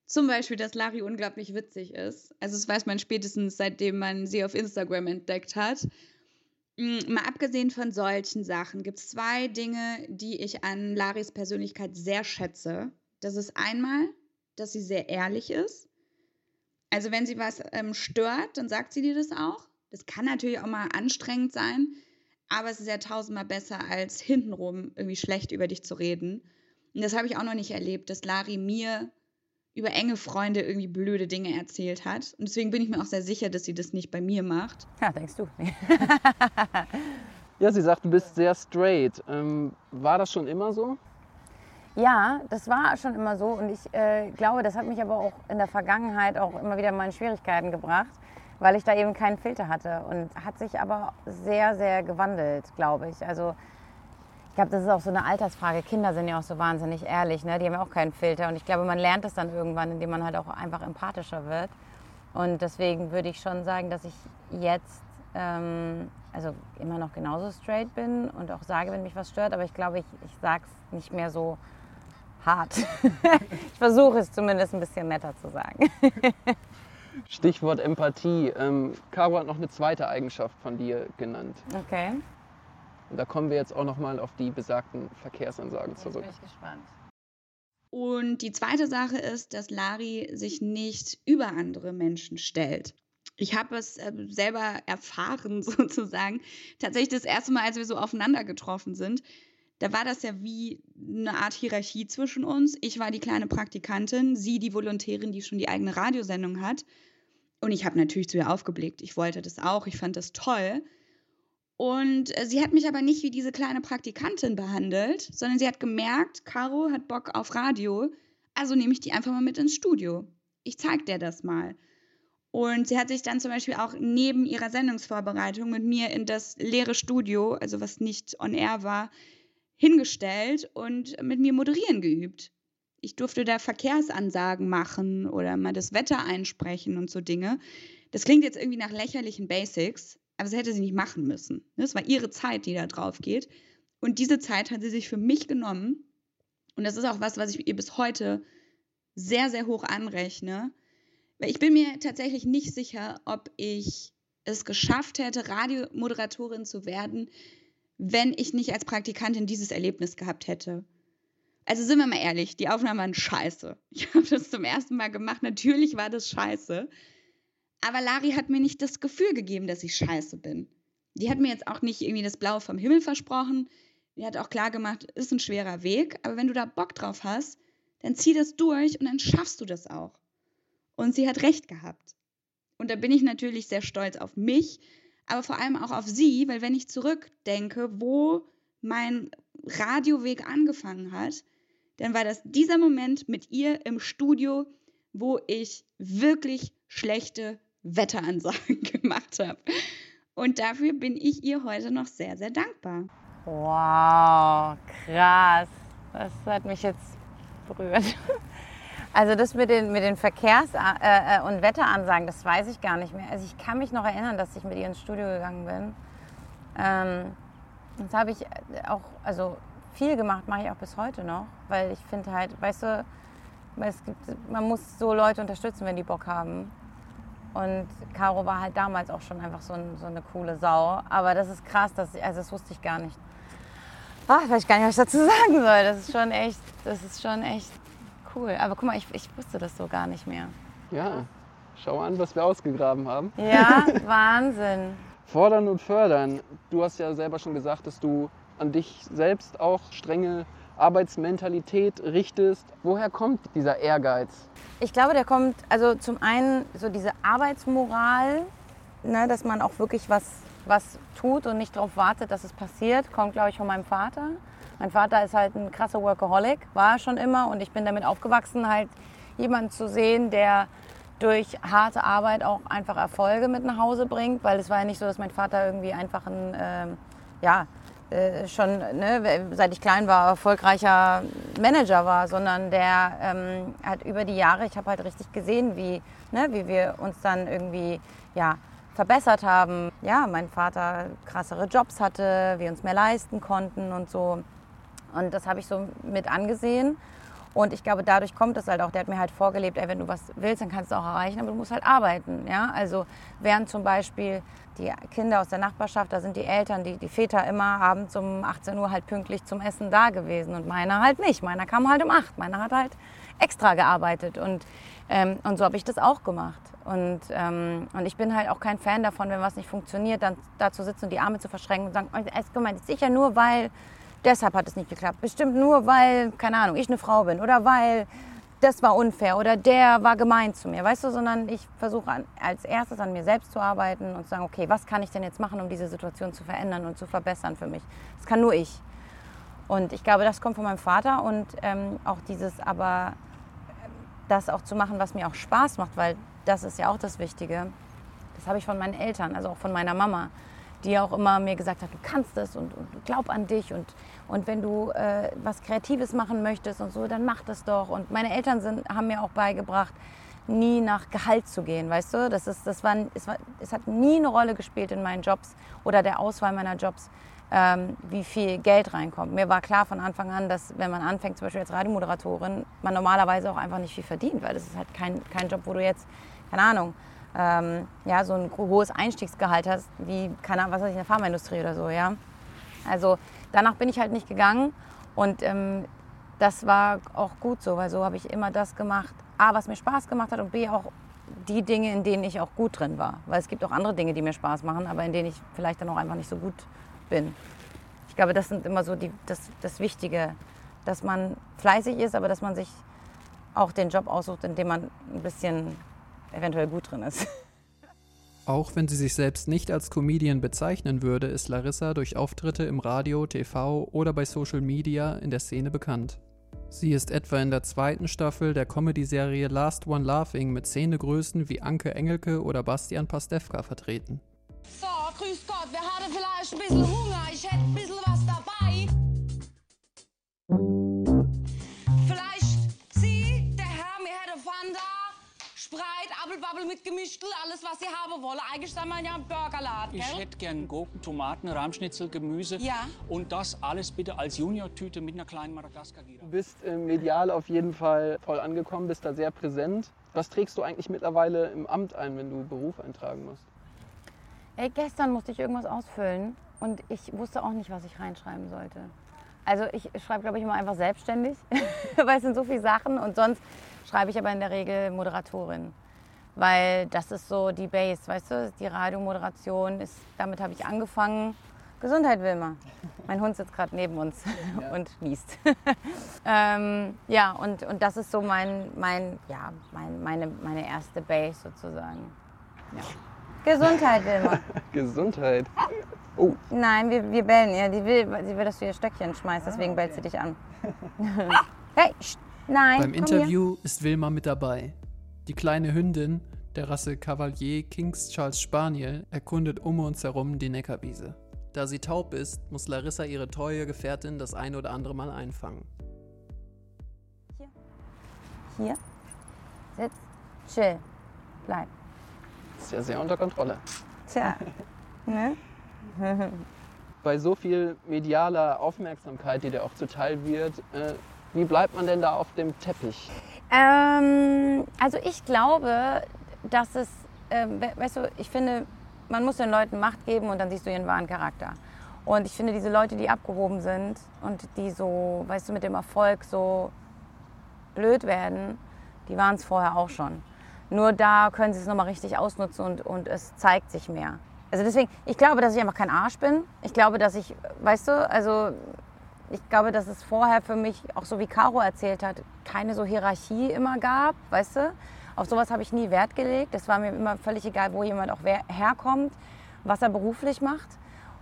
Zum Beispiel, dass Larry unglaublich witzig ist. Also das weiß man spätestens, seitdem man sie auf Instagram entdeckt hat. Hm, mal abgesehen von solchen Sachen gibt es zwei Dinge, die ich an Laris Persönlichkeit sehr schätze. Das ist einmal, dass sie sehr ehrlich ist. Also wenn sie was ähm, stört, dann sagt sie dir das auch. Das kann natürlich auch mal anstrengend sein, aber es ist ja tausendmal besser, als hintenrum irgendwie schlecht über dich zu reden. Und das habe ich auch noch nicht erlebt, dass Lari mir über enge Freunde irgendwie blöde Dinge erzählt hat. Und deswegen bin ich mir auch sehr sicher, dass sie das nicht bei mir macht. Ja, denkst du. ja, sie sagt, du bist sehr straight. Ähm, war das schon immer so? Ja, das war schon immer so. Und ich äh, glaube, das hat mich aber auch in der Vergangenheit auch immer wieder mal in Schwierigkeiten gebracht, weil ich da eben keinen Filter hatte. Und hat sich aber sehr, sehr gewandelt, glaube ich. Also ich glaube, das ist auch so eine Altersfrage. Kinder sind ja auch so wahnsinnig ehrlich, ne? die haben ja auch keinen Filter. Und ich glaube, man lernt es dann irgendwann, indem man halt auch einfach empathischer wird. Und deswegen würde ich schon sagen, dass ich jetzt ähm, also immer noch genauso straight bin und auch sage, wenn mich was stört. Aber ich glaube, ich, ich sage es nicht mehr so hart. ich versuche es zumindest ein bisschen netter zu sagen. Stichwort Empathie. Ähm, Caro hat noch eine zweite Eigenschaft von dir genannt. Okay. Und da kommen wir jetzt auch nochmal auf die besagten Verkehrsansagen zurück. Jetzt bin ich gespannt. Und die zweite Sache ist, dass Lari sich nicht über andere Menschen stellt. Ich habe es äh, selber erfahren, sozusagen. Tatsächlich das erste Mal, als wir so aufeinander getroffen sind. Da war das ja wie eine Art Hierarchie zwischen uns. Ich war die kleine Praktikantin, sie die Volontärin, die schon die eigene Radiosendung hat. Und ich habe natürlich zu ihr aufgeblickt. Ich wollte das auch, ich fand das toll. Und äh, sie hat mich aber nicht wie diese kleine Praktikantin behandelt, sondern sie hat gemerkt, Caro hat Bock auf Radio, also nehme ich die einfach mal mit ins Studio. Ich zeig dir das mal. Und sie hat sich dann zum Beispiel auch neben ihrer Sendungsvorbereitung mit mir in das leere Studio, also was nicht on air war, hingestellt und mit mir moderieren geübt. Ich durfte da Verkehrsansagen machen oder mal das Wetter einsprechen und so Dinge. Das klingt jetzt irgendwie nach lächerlichen Basics, aber sie hätte sie nicht machen müssen. Das war ihre Zeit, die da drauf geht. Und diese Zeit hat sie sich für mich genommen. Und das ist auch was, was ich ihr bis heute sehr, sehr hoch anrechne. Weil ich bin mir tatsächlich nicht sicher, ob ich es geschafft hätte, Radiomoderatorin zu werden, wenn ich nicht als Praktikantin dieses Erlebnis gehabt hätte. Also sind wir mal ehrlich, die Aufnahmen waren scheiße. Ich habe das zum ersten Mal gemacht. Natürlich war das scheiße. Aber Lari hat mir nicht das Gefühl gegeben, dass ich scheiße bin. Die hat mir jetzt auch nicht irgendwie das Blaue vom Himmel versprochen. Die hat auch klar gemacht, ist ein schwerer Weg, aber wenn du da Bock drauf hast, dann zieh das durch und dann schaffst du das auch. Und sie hat recht gehabt. Und da bin ich natürlich sehr stolz auf mich, aber vor allem auch auf sie, weil wenn ich zurückdenke, wo mein Radioweg angefangen hat, dann war das dieser Moment mit ihr im Studio, wo ich wirklich schlechte Wetteransagen gemacht habe. Und dafür bin ich ihr heute noch sehr, sehr dankbar. Wow, krass. Das hat mich jetzt berührt. Also das mit den, mit den Verkehrs- äh, äh, und Wetteransagen, das weiß ich gar nicht mehr. Also ich kann mich noch erinnern, dass ich mit ihr ins Studio gegangen bin. Ähm, das habe ich auch, also viel gemacht, mache ich auch bis heute noch, weil ich finde halt, weißt du, gibt, man muss so Leute unterstützen, wenn die Bock haben. Und Caro war halt damals auch schon einfach so, ein, so eine coole Sau. Aber das ist krass, dass ich, also das wusste ich gar nicht. Ach, weiß ich gar nicht, was ich dazu sagen soll. Das ist schon echt, das ist schon echt cool. Aber guck mal, ich, ich wusste das so gar nicht mehr. Ja, schau an, was wir ausgegraben haben. Ja, Wahnsinn. Fordern und fördern. Du hast ja selber schon gesagt, dass du an dich selbst auch strenge Arbeitsmentalität richtest. Woher kommt dieser Ehrgeiz? Ich glaube, der kommt, also zum einen so diese Arbeitsmoral, ne, dass man auch wirklich was, was tut und nicht darauf wartet, dass es passiert, kommt, glaube ich, von meinem Vater. Mein Vater ist halt ein krasser Workaholic, war er schon immer und ich bin damit aufgewachsen, halt jemanden zu sehen, der durch harte Arbeit auch einfach Erfolge mit nach Hause bringt, weil es war ja nicht so, dass mein Vater irgendwie einfach ein, ähm, ja, äh, schon, ne, seit ich klein war, erfolgreicher Manager war, sondern der ähm, hat über die Jahre, ich habe halt richtig gesehen, wie, ne, wie wir uns dann irgendwie, ja, verbessert haben. Ja, mein Vater krassere Jobs hatte, wir uns mehr leisten konnten und so. Und das habe ich so mit angesehen. Und ich glaube, dadurch kommt es halt auch. Der hat mir halt vorgelebt, ey, wenn du was willst, dann kannst du auch erreichen, aber du musst halt arbeiten. Ja? Also während zum Beispiel die Kinder aus der Nachbarschaft, da sind die Eltern, die, die Väter immer abends um 18 Uhr halt pünktlich zum Essen da gewesen und meiner halt nicht. Meiner kam halt um 8. Meiner hat halt extra gearbeitet und, ähm, und so habe ich das auch gemacht. Und, ähm, und ich bin halt auch kein Fan davon, wenn was nicht funktioniert, dann da zu sitzen und die Arme zu verschränken und sagen, oh, es ist sicher nur, weil deshalb hat es nicht geklappt. Bestimmt nur, weil, keine Ahnung, ich eine Frau bin oder weil das war unfair oder der war gemein zu mir, weißt du, sondern ich versuche als erstes an mir selbst zu arbeiten und zu sagen, okay, was kann ich denn jetzt machen, um diese Situation zu verändern und zu verbessern für mich? Das kann nur ich. Und ich glaube, das kommt von meinem Vater und ähm, auch dieses, aber das auch zu machen, was mir auch Spaß macht, weil das ist ja auch das Wichtige. Das habe ich von meinen Eltern, also auch von meiner Mama die auch immer mir gesagt hat, du kannst es und, und glaub an dich und, und wenn du äh, was Kreatives machen möchtest und so, dann mach das doch. Und meine Eltern sind, haben mir auch beigebracht, nie nach Gehalt zu gehen, weißt du? Das, ist, das war, es, war, es hat nie eine Rolle gespielt in meinen Jobs oder der Auswahl meiner Jobs, ähm, wie viel Geld reinkommt. Mir war klar von Anfang an, dass wenn man anfängt, zum Beispiel als Radiomoderatorin, man normalerweise auch einfach nicht viel verdient, weil das ist halt kein, kein Job, wo du jetzt, keine Ahnung, ähm, ja, so ein hohes Einstiegsgehalt hast, wie, keine Ahnung, was weiß ich, in der Pharmaindustrie oder so, ja. Also danach bin ich halt nicht gegangen und ähm, das war auch gut so, weil so habe ich immer das gemacht, A, was mir Spaß gemacht hat und B, auch die Dinge, in denen ich auch gut drin war. Weil es gibt auch andere Dinge, die mir Spaß machen, aber in denen ich vielleicht dann auch einfach nicht so gut bin. Ich glaube, das sind immer so die, das, das Wichtige, dass man fleißig ist, aber dass man sich auch den Job aussucht, in dem man ein bisschen eventuell gut drin ist. Auch wenn sie sich selbst nicht als Comedian bezeichnen würde, ist Larissa durch Auftritte im Radio, TV oder bei Social Media in der Szene bekannt. Sie ist etwa in der zweiten Staffel der Comedy-Serie Last One Laughing mit Szenegrößen wie Anke Engelke oder Bastian Pastewka vertreten. So, grüß Gott, wer hatte vielleicht ein bisschen Hunger? Ich hätte ein bisschen was Apfelbabbel mit Gemischtel, alles was Sie haben wollen. Eigentlich sind wir ja ein Burgerladen, gell? Ich hätte gern Gurken, Tomaten, Rahmschnitzel, Gemüse. Ja. Und das alles bitte als Junior-Tüte mit einer kleinen Madagaskar-Gira. Du bist im Medial auf jeden Fall voll angekommen, bist da sehr präsent. Was trägst du eigentlich mittlerweile im Amt ein, wenn du Beruf eintragen musst? Ey, gestern musste ich irgendwas ausfüllen und ich wusste auch nicht, was ich reinschreiben sollte. Also ich schreibe, glaube ich, immer einfach selbstständig, weil es sind so viele Sachen. Und sonst schreibe ich aber in der Regel Moderatorin. Weil das ist so die Base, weißt du, die Radiomoderation ist, damit habe ich angefangen. Gesundheit, Wilma. Mein Hund sitzt gerade neben uns und niest. ähm, ja, und, und das ist so mein, mein, ja, mein, meine, meine erste Base sozusagen. Ja. Gesundheit, Wilma. Gesundheit. Nein, wir, wir bellen ihr. Die will, sie will, dass du ihr Stöckchen schmeißt, deswegen bellt sie dich an. hey, nein. Beim komm hier. Interview ist Wilma mit dabei. Die kleine Hündin der Rasse Cavalier Kings Charles Spaniel erkundet um uns herum die Neckarwiese. Da sie taub ist, muss Larissa ihre treue Gefährtin das ein oder andere Mal einfangen. Hier. Sitz. Chill. Bleib. Ist ja sehr unter Kontrolle. Tja. Ne? Bei so viel medialer Aufmerksamkeit, die dir auch zuteil wird, äh, wie bleibt man denn da auf dem Teppich? Ähm, also ich glaube, dass es, we- weißt du, ich finde, man muss den Leuten Macht geben und dann siehst du ihren wahren Charakter. Und ich finde, diese Leute, die abgehoben sind und die so, weißt du, mit dem Erfolg so blöd werden, die waren es vorher auch schon. Nur da können sie es nochmal richtig ausnutzen und, und es zeigt sich mehr. Also deswegen, ich glaube, dass ich einfach kein Arsch bin. Ich glaube, dass ich, weißt du, also ich glaube, dass es vorher für mich, auch so wie Caro erzählt hat, keine so Hierarchie immer gab, weißt du? Auf sowas habe ich nie Wert gelegt. Es war mir immer völlig egal, wo jemand auch herkommt, was er beruflich macht.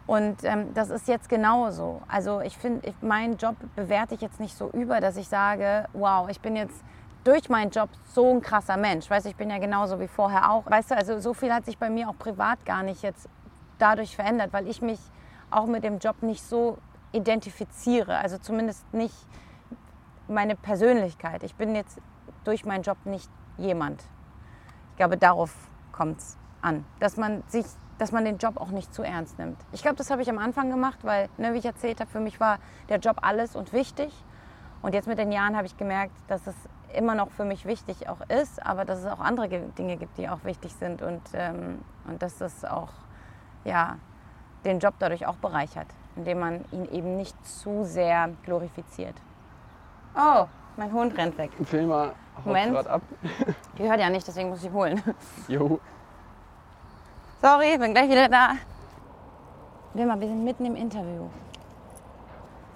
Und ähm, das ist jetzt genauso. Also ich finde, meinen Job bewerte ich jetzt nicht so über, dass ich sage, wow, ich bin jetzt durch meinen Job so ein krasser Mensch. Weißt du, ich bin ja genauso wie vorher auch. Weißt du, also so viel hat sich bei mir auch privat gar nicht jetzt dadurch verändert, weil ich mich auch mit dem Job nicht so identifiziere. Also zumindest nicht meine Persönlichkeit. Ich bin jetzt durch meinen Job nicht jemand. Ich glaube, darauf kommt es an, dass man sich, dass man den Job auch nicht zu ernst nimmt. Ich glaube, das habe ich am Anfang gemacht, weil, ne, wie ich erzählt habe, für mich war der Job alles und wichtig. Und jetzt mit den Jahren habe ich gemerkt, dass es immer noch für mich wichtig auch ist, aber dass es auch andere Ge- Dinge gibt, die auch wichtig sind und, ähm, und dass das auch ja, den Job dadurch auch bereichert, indem man ihn eben nicht zu sehr glorifiziert. Oh, mein Hund rennt weg. Filmer Moment. ab. Die hört ja nicht, deswegen muss ich holen. Jo. Sorry, bin gleich wieder da. Wilma, wir sind mitten im Interview.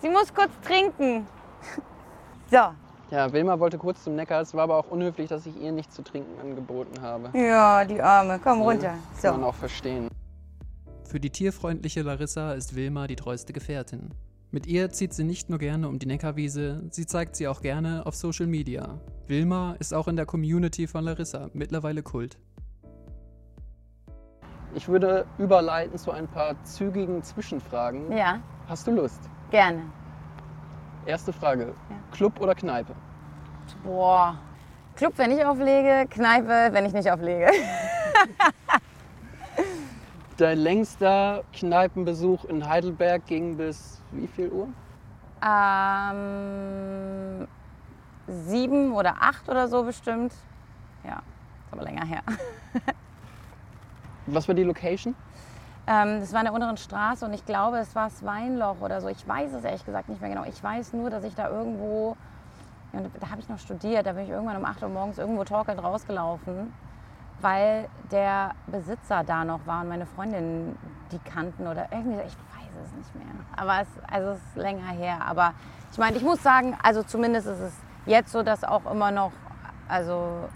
Sie muss kurz trinken. So. Ja, Wilma wollte kurz zum Neckar. Es war aber auch unhöflich, dass ich ihr nichts zu trinken angeboten habe. Ja, die Arme. Komm runter. Kann man So. auch verstehen. Für die tierfreundliche Larissa ist Wilma die treueste Gefährtin. Mit ihr zieht sie nicht nur gerne um die Neckarwiese, sie zeigt sie auch gerne auf Social Media. Wilma ist auch in der Community von Larissa mittlerweile Kult. Ich würde überleiten zu ein paar zügigen Zwischenfragen. Ja, Hast du Lust? gerne. Erste Frage. Club oder Kneipe? Boah. Club, wenn ich auflege, Kneipe, wenn ich nicht auflege. Dein längster Kneipenbesuch in Heidelberg ging bis wie viel Uhr? Ähm, sieben oder acht oder so bestimmt. Ja, ist aber länger her. Was war die Location? Ähm, das war in der unteren Straße und ich glaube, es war das Weinloch oder so. Ich weiß es ehrlich gesagt nicht mehr genau. Ich weiß nur, dass ich da irgendwo, ja, da habe ich noch studiert, da bin ich irgendwann um 8 Uhr morgens irgendwo torkelnd rausgelaufen, weil der Besitzer da noch war und meine Freundin die kannten oder irgendwie, ich weiß es nicht mehr. Aber es, also es ist länger her. Aber ich meine, ich muss sagen, also zumindest ist es jetzt so, dass auch immer noch, also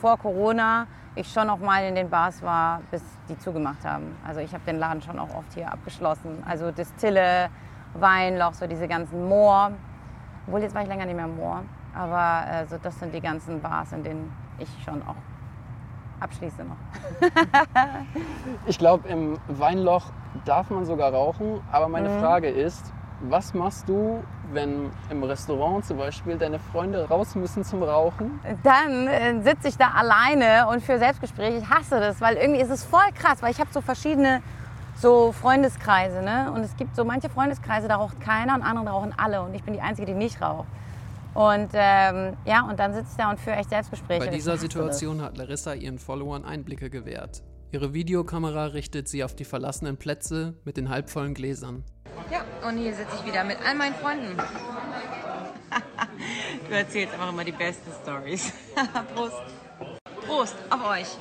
vor Corona, ich schon noch mal in den Bars war, bis die zugemacht haben. Also ich habe den Laden schon auch oft hier abgeschlossen. Also Distille, Weinloch, so diese ganzen Moor. Obwohl jetzt war ich länger nicht mehr Moor. Aber äh, so das sind die ganzen Bars, in denen ich schon auch abschließe noch. Ich glaube, im Weinloch darf man sogar rauchen. Aber meine Mhm. Frage ist, was machst du, wenn im Restaurant zum Beispiel deine Freunde raus müssen zum Rauchen? Dann äh, sitze ich da alleine und für Selbstgespräche. Ich hasse das, weil irgendwie ist es voll krass, weil ich habe so verschiedene so Freundeskreise. Ne? Und es gibt so manche Freundeskreise, da raucht keiner und andere rauchen alle. Und ich bin die Einzige, die nicht raucht. Und ähm, ja, und dann sitze ich da und führe echt Selbstgespräche. Bei dieser. Situation hat Larissa ihren Followern Einblicke gewährt. Ihre Videokamera richtet sie auf die verlassenen Plätze mit den halbvollen Gläsern. Ja, und hier sitze ich wieder mit all meinen Freunden. du erzählst einfach immer die besten Stories. Prost. Prost auf euch.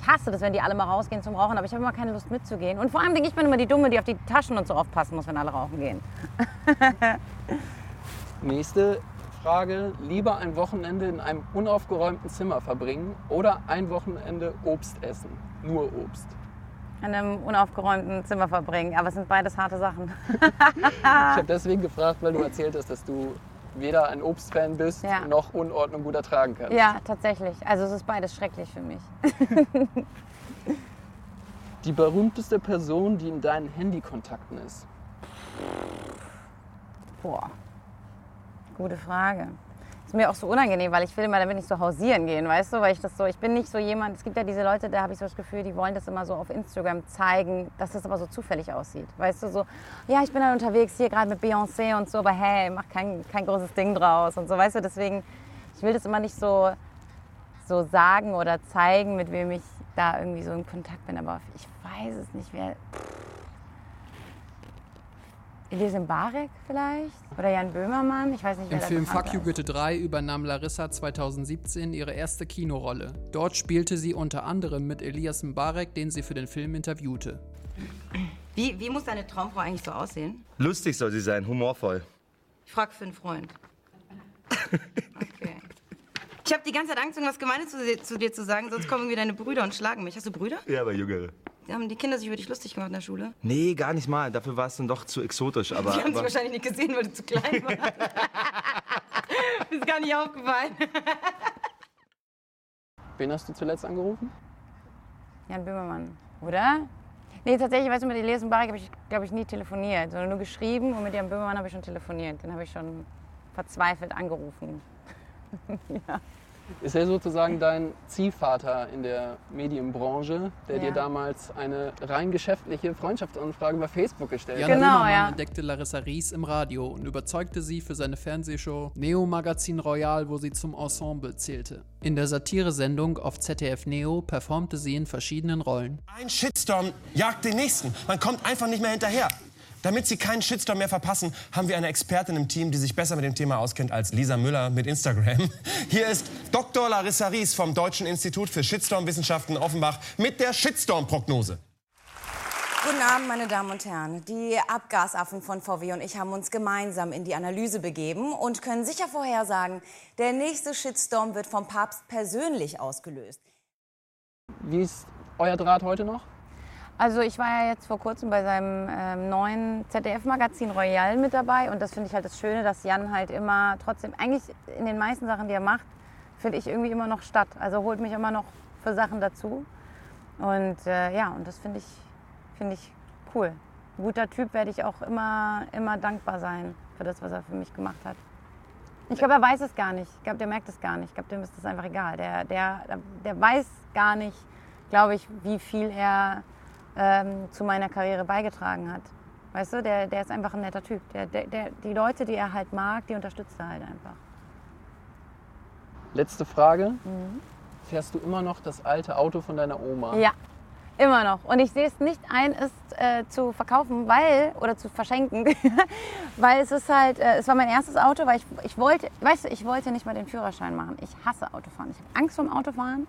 Ich hasse das, wenn die alle mal rausgehen zum Rauchen, aber ich habe immer keine Lust mitzugehen. Und vor allem denke ich, bin immer die Dumme, die auf die Taschen und so aufpassen muss, wenn alle rauchen gehen. Nächste Frage. Lieber ein Wochenende in einem unaufgeräumten Zimmer verbringen oder ein Wochenende Obst essen? Nur Obst. In einem unaufgeräumten Zimmer verbringen. Aber es sind beides harte Sachen. Ich habe deswegen gefragt, weil du erzählt hast, dass du weder ein Obstfan bist, Ja. noch Unordnung gut ertragen kannst. Ja, tatsächlich. Also es ist beides schrecklich für mich. Die berühmteste Person, die in deinen Handykontakten ist. Boah, gute Frage. Ist mir auch so unangenehm, weil ich will immer damit nicht so hausieren gehen, weißt du? Weil ich das so, ich bin nicht so jemand, es gibt ja diese Leute, da habe ich so das Gefühl, die wollen das immer so auf Instagram zeigen, dass das aber so zufällig aussieht. Weißt du, so, ja, ich bin dann unterwegs hier gerade mit Beyoncé und so, aber hey, mach kein, kein großes Ding draus und so, weißt du? Deswegen, ich will das immer nicht so, so sagen oder zeigen, mit wem ich da irgendwie so in Kontakt bin, aber ich weiß es nicht, wer. Elise Mbarek vielleicht? Oder Jan Böhmermann? Ich weiß nicht, wer Im Film Fuck You. Goethe 3 übernahm Larissa 2017 ihre erste Kinorolle. Dort spielte sie unter anderem mit Elias Mbarek, den sie für den Film interviewte. Wie, wie muss deine Traumfrau eigentlich so aussehen? Lustig soll sie sein, humorvoll. Ich frage für einen Freund. Okay. Ich habe die ganze Zeit Angst, irgendwas Gemeines zu, dir- zu dir zu sagen, sonst kommen irgendwie deine Brüder und schlagen mich. Hast du Brüder? Ja, aber Jüngere. Haben die Kinder sich über dich lustig gemacht in der Schule? Nee, gar nicht mal. Dafür war es dann doch zu exotisch. Aber, Die haben dich aber wahrscheinlich nicht gesehen, weil du zu klein warst. ist gar nicht aufgefallen. Wen hast du zuletzt angerufen? Jan Böhmermann, oder? Nee, tatsächlich, weißt du, mit Elias Mbarek habe ich, glaube ich, nie telefoniert, sondern nur geschrieben und mit Jan Böhmermann habe ich schon telefoniert. Den habe ich schon verzweifelt angerufen. ja. Ist er sozusagen dein Ziehvater in der Medienbranche, der Ja. dir damals eine rein geschäftliche Freundschaftsanfrage bei Facebook gestellt Jan hat? Genau, Böhmermann ja. entdeckte Larissa Ries im Radio und überzeugte sie für seine Fernsehshow Neo Magazin Royal, wo sie zum Ensemble zählte. In der Satiresendung auf ZDF Neo performte sie in verschiedenen Rollen. Ein Shitstorm jagt den nächsten. Man kommt einfach nicht mehr hinterher. Damit Sie keinen Shitstorm mehr verpassen, haben wir eine Expertin im Team, die sich besser mit dem Thema auskennt als Lisa Müller mit Instagram. Hier ist Dr. Larissa Ries vom Deutschen Institut für Shitstorm-Wissenschaften Offenbach mit der Shitstorm-Prognose. Guten Abend, meine Damen und Herren. Die Abgasaffen von VW und ich haben uns gemeinsam in die Analyse begeben und können sicher vorhersagen, der nächste Shitstorm wird vom Papst persönlich ausgelöst. Wie ist euer Draht heute noch? Also ich war ja jetzt vor kurzem bei seinem ähm, neuen ZDF-Magazin Royal mit dabei und das finde ich halt das Schöne, dass Jan halt immer trotzdem, eigentlich in den meisten Sachen, die er macht, finde ich irgendwie immer noch statt. Also holt mich immer noch für Sachen dazu und äh, ja, und das finde ich, finde ich cool. Ein guter Typ werde ich auch immer, immer dankbar sein für das, was er für mich gemacht hat. Ich glaube, er weiß es gar nicht. Ich glaube, der merkt es gar nicht. Ich glaube, dem ist das einfach egal. Der, der, der weiß gar nicht, glaube ich, wie viel er ähm, zu meiner Karriere beigetragen hat. Weißt du, der, der ist einfach ein netter Typ. Der, der, der, die Leute, die er halt mag, die unterstützt er halt einfach. Letzte Frage. Fährst du immer noch das alte Auto von deiner Oma? Ja, immer noch. Und ich sehe es nicht ein, es äh, zu verkaufen, weil, oder zu verschenken, weil es ist halt, äh, es war mein erstes Auto, weil ich, ich wollte, weißt du, ich wollte nicht mal den Führerschein machen. Ich hasse Autofahren. Ich habe Angst vorm Autofahren.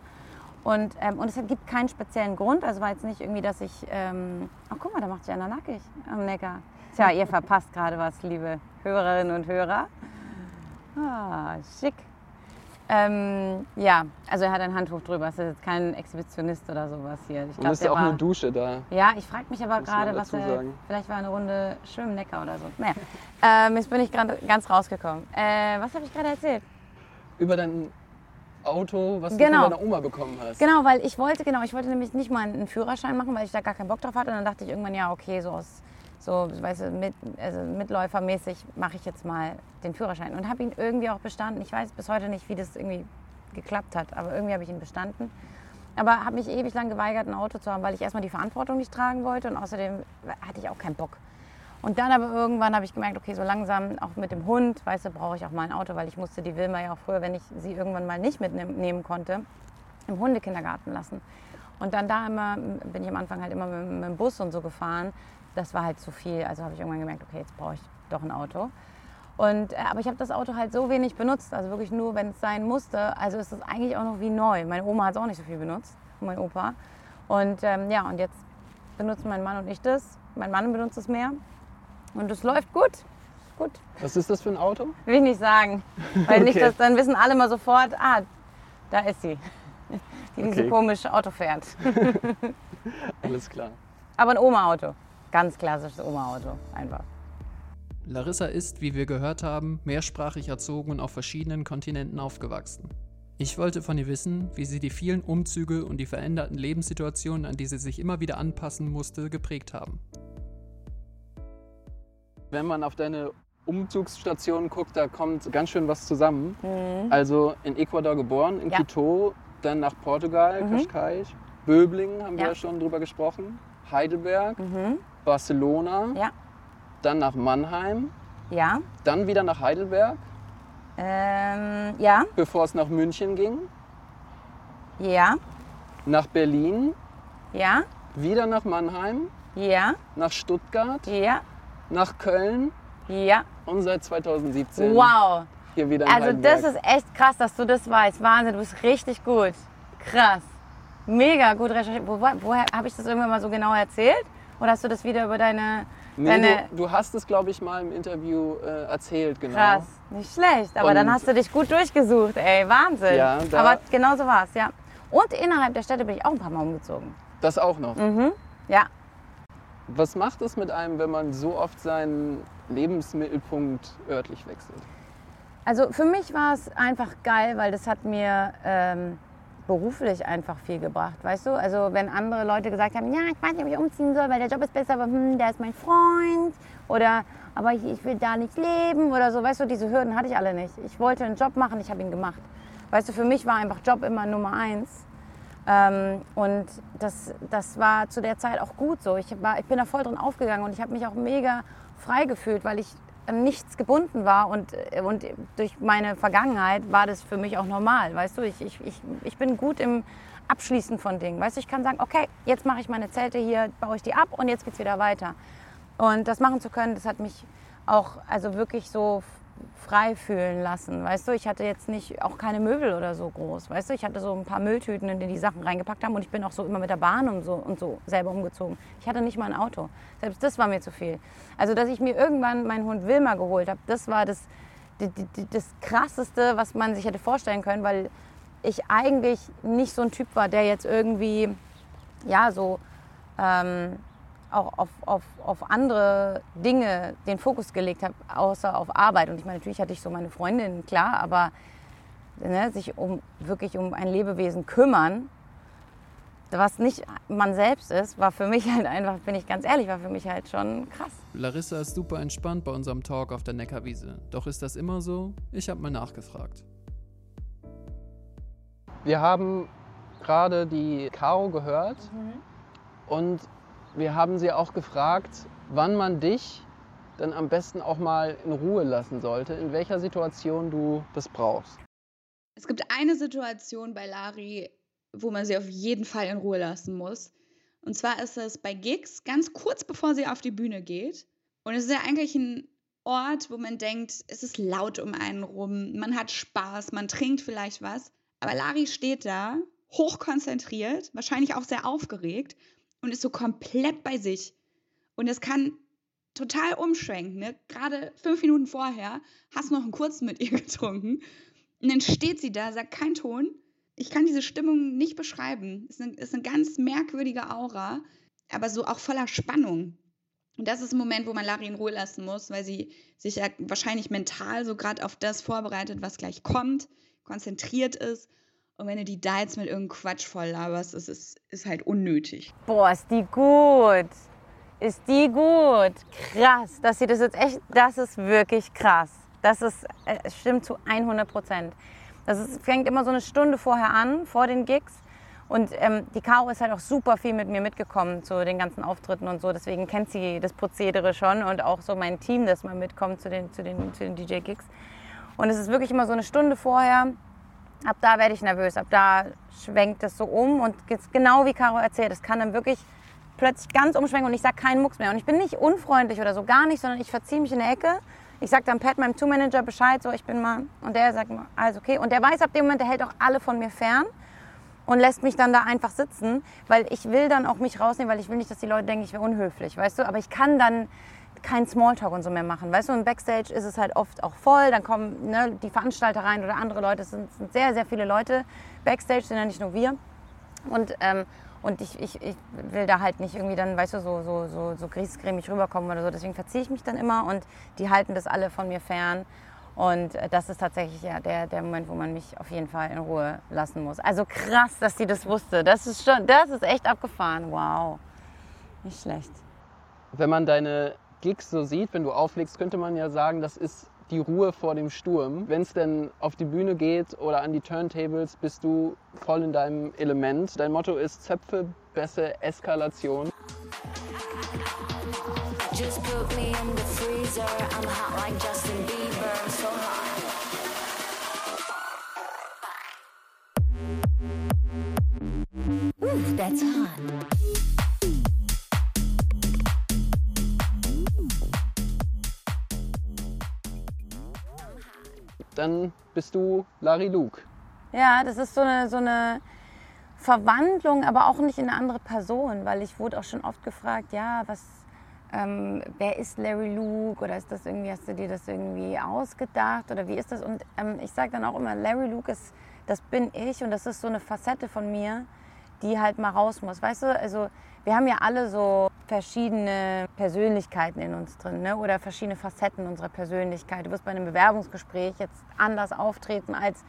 Und, ähm, und es gibt keinen speziellen Grund. Also war jetzt nicht irgendwie, dass ich, ähm, ach guck mal, da macht sich einer nackig am Neckar. Tja, ihr verpasst gerade was, liebe Hörerinnen und Hörer. Ah, schick. Ähm, ja, also er hat ein Handtuch drüber. Es ist jetzt kein Exhibitionist oder sowas hier. Ich Und glaub, ist der ja auch war, eine Dusche da. Ja, ich frage mich aber gerade, was er. sagen. Vielleicht war eine Runde Schwimmen Neckar oder so. Naja, ähm, jetzt bin ich gerade ganz rausgekommen. Äh, was habe ich gerade erzählt? Über dein Auto, was du Genau. von deiner Oma bekommen hast. Genau, weil ich wollte, genau, ich wollte nämlich nicht mal einen Führerschein machen, weil ich da gar keinen Bock drauf hatte. Und dann dachte ich irgendwann, ja, okay, so aus, so, weißt du, mit, also mitläufermäßig mache ich jetzt mal den Führerschein. Und habe ihn irgendwie auch bestanden. Ich weiß bis heute nicht, wie das irgendwie geklappt hat, aber irgendwie habe ich ihn bestanden. Aber habe mich ewig lang geweigert, ein Auto zu haben, weil ich erstmal die Verantwortung nicht tragen wollte und außerdem hatte ich auch keinen Bock. Und dann aber irgendwann habe ich gemerkt, okay, so langsam auch mit dem Hund, weißt du, brauche ich auch mal ein Auto, weil ich musste die Wilma ja auch früher, wenn ich sie irgendwann mal nicht mitnehmen konnte, im Hundekindergarten lassen. Und dann da immer, bin ich am Anfang halt immer mit, mit dem Bus und so gefahren. das war halt zu viel. Also habe ich irgendwann gemerkt, okay, jetzt brauche ich doch ein Auto. Und, äh, aber ich habe das Auto halt so wenig benutzt, also wirklich nur, wenn es sein musste. Also ist es eigentlich auch noch wie neu. Meine Oma hat es auch nicht so viel benutzt, mein Opa. Und ähm, ja, und jetzt benutzen mein Mann und ich das. Mein Mann benutzt es mehr. Und es läuft gut. Gut. Was ist das für ein Auto? Will ich nicht sagen. Weil nicht, Okay. dass, dann wissen alle mal sofort, ah, da ist sie. Die Okay. diese komische Auto fährt. Alles klar. Aber ein Oma-Auto. Ganz klassisches Oma-Auto. Einfach. Larissa ist, wie wir gehört haben, mehrsprachig erzogen und auf verschiedenen Kontinenten aufgewachsen. Ich wollte von ihr wissen, wie sie die vielen Umzüge und die veränderten Lebenssituationen, an die sie sich immer wieder anpassen musste, geprägt haben. Wenn man auf deine Umzugsstation guckt, da kommt ganz schön was zusammen. Mhm. Also in Ecuador geboren, in Ja. Quito, dann nach Portugal, Mhm. Cascais, Böblingen haben wir Ja. ja schon drüber gesprochen, Heidelberg, Mhm. Barcelona, Ja. dann nach Mannheim, Ja. dann wieder nach Heidelberg, Ähm, ja. bevor es nach München ging, Ja. nach Berlin, Ja. wieder nach Mannheim, Ja. nach Stuttgart, Ja. Nach Köln Ja. und seit 2017 Wow. hier wieder in Also Heidelberg. das ist echt krass, dass du das weißt. Wahnsinn, du bist richtig gut. Krass. Mega gut recherchiert. Wo, woher habe ich das irgendwann mal so genau erzählt? Oder hast du das wieder über deine... Nee, deine du, du hast es, glaube ich, mal im Interview äh, erzählt, genau. Krass, nicht schlecht. Aber Und- dann hast du dich gut durchgesucht, ey. Wahnsinn. Ja, Aber genau so war es, ja. Und innerhalb der Städte bin ich auch ein paar Mal umgezogen. Das auch noch. Mhm. Ja. Was macht es mit einem, wenn man so oft seinen Lebensmittelpunkt örtlich wechselt? Also für mich war es einfach geil, weil das hat mir ähm, beruflich einfach viel gebracht, weißt du? Also wenn andere Leute gesagt haben, ja, ich weiß nicht, ob ich umziehen soll, weil der Job ist besser, aber hm, der ist mein Freund oder aber ich, ich will da nicht leben oder so, weißt du, diese Hürden hatte ich alle nicht. Ich wollte einen Job machen, ich habe ihn gemacht. Weißt du, für mich war einfach Job immer Nummer eins. Ähm, und das, das war zu der Zeit auch gut so. Ich, war, ich bin da voll drin aufgegangen und ich habe mich auch mega frei gefühlt, weil ich an nichts gebunden war und, und durch meine Vergangenheit war das für mich auch normal. Weißt du, ich, ich, ich, ich bin gut im Abschließen von Dingen. Weißt du, ich kann sagen, okay, jetzt mache ich meine Zelte hier, baue ich die ab und jetzt geht's wieder weiter. Und das machen zu können, das hat mich auch also wirklich so frei fühlen lassen. Weißt du, ich hatte jetzt nicht auch keine Möbel oder so groß. Weißt du, ich hatte so ein paar Mülltüten, in die die Sachen reingepackt haben und ich bin auch so immer mit der Bahn und so und so selber umgezogen. Ich hatte nicht mal ein Auto. Selbst das war mir zu viel. Also, dass ich mir irgendwann meinen Hund Wilma geholt habe, das war das, die- das krasseste, was man sich hätte vorstellen können, weil ich eigentlich nicht so ein Typ war, der jetzt irgendwie ja so ähm, auch auf, auf, auf andere Dinge den Fokus gelegt habe, außer auf Arbeit. Und ich meine, natürlich hatte ich so meine Freundin, klar, aber ne, sich um wirklich um ein Lebewesen kümmern, was nicht man selbst ist, war für mich halt einfach, bin ich ganz ehrlich, war für mich halt schon krass. Larissa ist super entspannt bei unserem Talk auf der Neckarwiese. Doch ist das immer so? Ich habe mal nachgefragt. Wir haben gerade die Caro gehört und wir haben sie auch gefragt, wann man dich dann am besten auch mal in Ruhe lassen sollte, in welcher Situation du das brauchst. Es gibt eine Situation bei Lari, wo man sie auf jeden Fall in Ruhe lassen muss. Und zwar ist es bei Gigs, ganz kurz bevor sie auf die Bühne geht. Und es ist ja eigentlich ein Ort, wo man denkt, es ist laut um einen rum, man hat Spaß, man trinkt vielleicht was. Aber Lari steht da, hochkonzentriert, wahrscheinlich auch sehr aufgeregt und ist so komplett bei sich. Und es kann total umschwenken. Ne? Gerade fünf Minuten vorher hast du noch einen kurzen mit ihr getrunken. Und dann steht sie da, sagt kein Ton. Ich kann diese Stimmung nicht beschreiben. Es ist eine, ist eine ganz merkwürdige Aura, aber so auch voller Spannung. Und das ist ein Moment, wo man Larry in Ruhe lassen muss, weil sie sich ja wahrscheinlich mental so gerade auf das vorbereitet, was gleich kommt, konzentriert ist. Und wenn du die da jetzt mit irgendeinem Quatsch voll laberst, ist es ist halt unnötig. Boah, ist die gut. Ist die gut. Krass, dass sie das jetzt echt, das ist wirklich krass. Das ist, äh, es stimmt zu 100 Prozent. Das ist, fängt immer so eine Stunde vorher an, vor den Gigs. Und ähm, die Caro ist halt auch super viel mit mir mitgekommen zu den ganzen Auftritten und so. Deswegen kennt sie das Prozedere schon und auch so mein Team, das mal mitkommt zu den, zu den, zu den DJ-Gigs. Und es ist wirklich immer so eine Stunde vorher. Ab da werde ich nervös, ab da schwenkt es so um und genau wie Caro erzählt, es kann dann wirklich plötzlich ganz umschwenke und ich sage keinen Mucks mehr. Und ich bin nicht unfreundlich oder so, gar nicht, sondern ich verziehe mich in der Ecke. Ich sage dann Pat, meinem Tour-Manager, Bescheid, so ich bin mal. Und der sagt alles okay. Und der weiß ab dem Moment, der hält auch alle von mir fern und lässt mich dann da einfach sitzen, weil ich will dann auch mich rausnehmen, weil ich will nicht, dass die Leute denken, ich wäre unhöflich, weißt du? Aber ich kann dann keinen Smalltalk und so mehr machen, weißt du? Und Backstage ist es halt oft auch voll, dann kommen ne, die Veranstalter rein oder andere Leute, es sind, sind sehr, sehr viele Leute. Backstage sind ja nicht nur wir. Und, ähm, und ich, ich, ich will da halt nicht irgendwie dann, weißt du, so, so, so, so griesgrämig rüberkommen oder so. Deswegen verziehe ich mich dann immer und die halten das alle von mir fern. Und äh, das ist tatsächlich ja der, der Moment, wo man mich auf jeden Fall in Ruhe lassen muss. Also krass, dass sie das wusste. Das ist schon, das ist echt abgefahren. Wow. Nicht schlecht. Wenn man deine Gigs so sieht, wenn du auflegst, könnte man ja sagen, das ist die Ruhe vor dem Sturm. Wenn es denn auf die Bühne geht oder an die Turntables, bist du voll in deinem Element. Dein Motto ist Zöpfe, Bässe, Eskalation. That's hot. Dann bist du Larry Luke. Ja, das ist so eine, so eine Verwandlung, aber auch nicht in eine andere Person, weil ich wurde auch schon oft gefragt, ja, was, ähm, wer ist Larry Luke oder ist das irgendwie, hast du dir das irgendwie ausgedacht oder wie ist das? Und ähm, ich sage dann auch immer, Larry Luke ist, das bin ich und das ist so eine Facette von mir, die halt mal raus muss. Weißt du, also wir haben ja alle so verschiedene Persönlichkeiten in uns drin ne? oder verschiedene Facetten unserer Persönlichkeit. Du wirst bei einem Bewerbungsgespräch jetzt anders auftreten als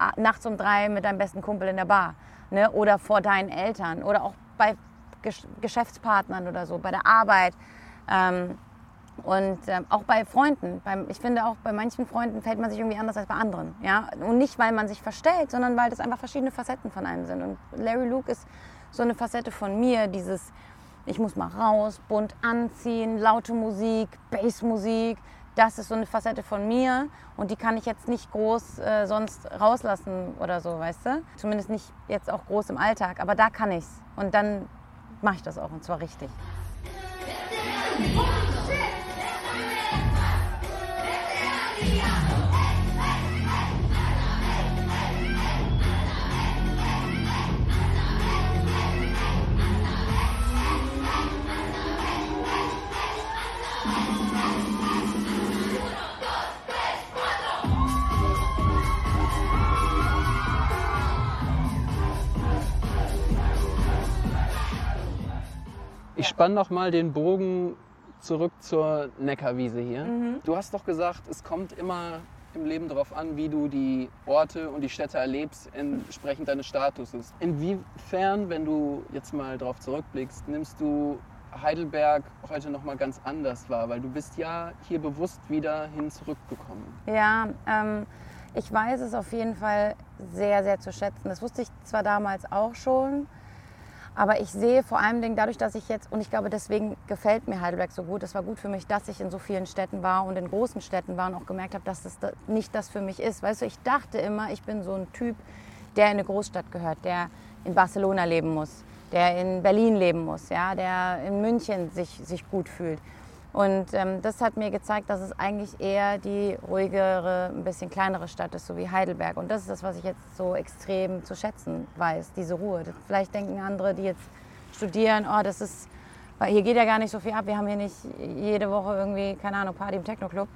äh, nachts um drei mit deinem besten Kumpel in der Bar ne? oder vor deinen Eltern oder auch bei Gesch Geschäftspartnern oder so, bei der Arbeit. Ähm, und ähm, auch bei Freunden. Beim, ich finde auch bei manchen Freunden fällt man sich irgendwie anders als bei anderen. Ja? Und nicht, weil man sich verstellt, sondern weil das einfach verschiedene Facetten von einem sind. Und Larry Luke ist so eine Facette von mir, dieses, ich muss mal raus, bunt anziehen, laute Musik, Bassmusik. Das ist so eine Facette von mir und die kann ich jetzt nicht groß äh, sonst rauslassen oder so, weißt du? Zumindest nicht jetzt auch groß im Alltag, aber da kann ich's. Und dann mache ich das auch und zwar richtig. Spann noch mal den Bogen zurück zur Neckarwiese hier. Mhm. Du hast doch gesagt, es kommt immer im Leben darauf an, wie du die Orte und die Städte erlebst, entsprechend deines Statuses. Inwiefern, wenn du jetzt mal darauf zurückblickst, nimmst du Heidelberg heute noch mal ganz anders wahr? Weil du bist ja hier bewusst wieder hin zurückgekommen. Ja, ähm, ich weiß es auf jeden Fall sehr, sehr zu schätzen. Das wusste ich zwar damals auch schon, aber ich sehe vor allem dadurch, dass ich jetzt, und ich glaube, deswegen gefällt mir Heidelberg so gut, es war gut für mich, dass ich in so vielen Städten war und in großen Städten war und auch gemerkt habe, dass das da- nicht das für mich ist. Weißt du, ich dachte immer, ich bin so ein Typ, der in eine Großstadt gehört, der in Barcelona leben muss, der in Berlin leben muss, ja, der in München sich, sich gut fühlt. Und ähm, das hat mir gezeigt, dass es eigentlich eher die ruhigere, ein bisschen kleinere Stadt ist, so wie Heidelberg. Und das ist das, was ich jetzt so extrem zu schätzen weiß, diese Ruhe. Vielleicht denken andere, die jetzt studieren, oh, das ist, weil hier geht ja gar nicht so viel ab. Wir haben hier nicht jede Woche irgendwie, keine Ahnung, Party im Techno-Club.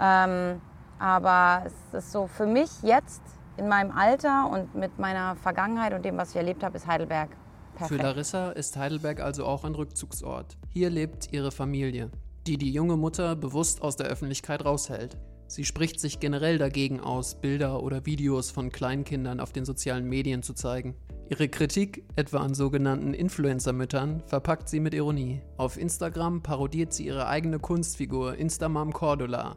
Ähm, aber es ist so für mich jetzt in meinem Alter und mit meiner Vergangenheit und dem, was ich erlebt habe, ist Heidelberg Für perfekt. Larissa ist Heidelberg also auch ein Rückzugsort. Hier lebt ihre Familie, die die junge Mutter bewusst aus der Öffentlichkeit raushält. Sie spricht sich generell dagegen aus, Bilder oder Videos von Kleinkindern auf den sozialen Medien zu zeigen. Ihre Kritik, etwa an sogenannten Influencer-Müttern, verpackt sie mit Ironie. Auf Instagram parodiert sie ihre eigene Kunstfigur Instamam Cordula.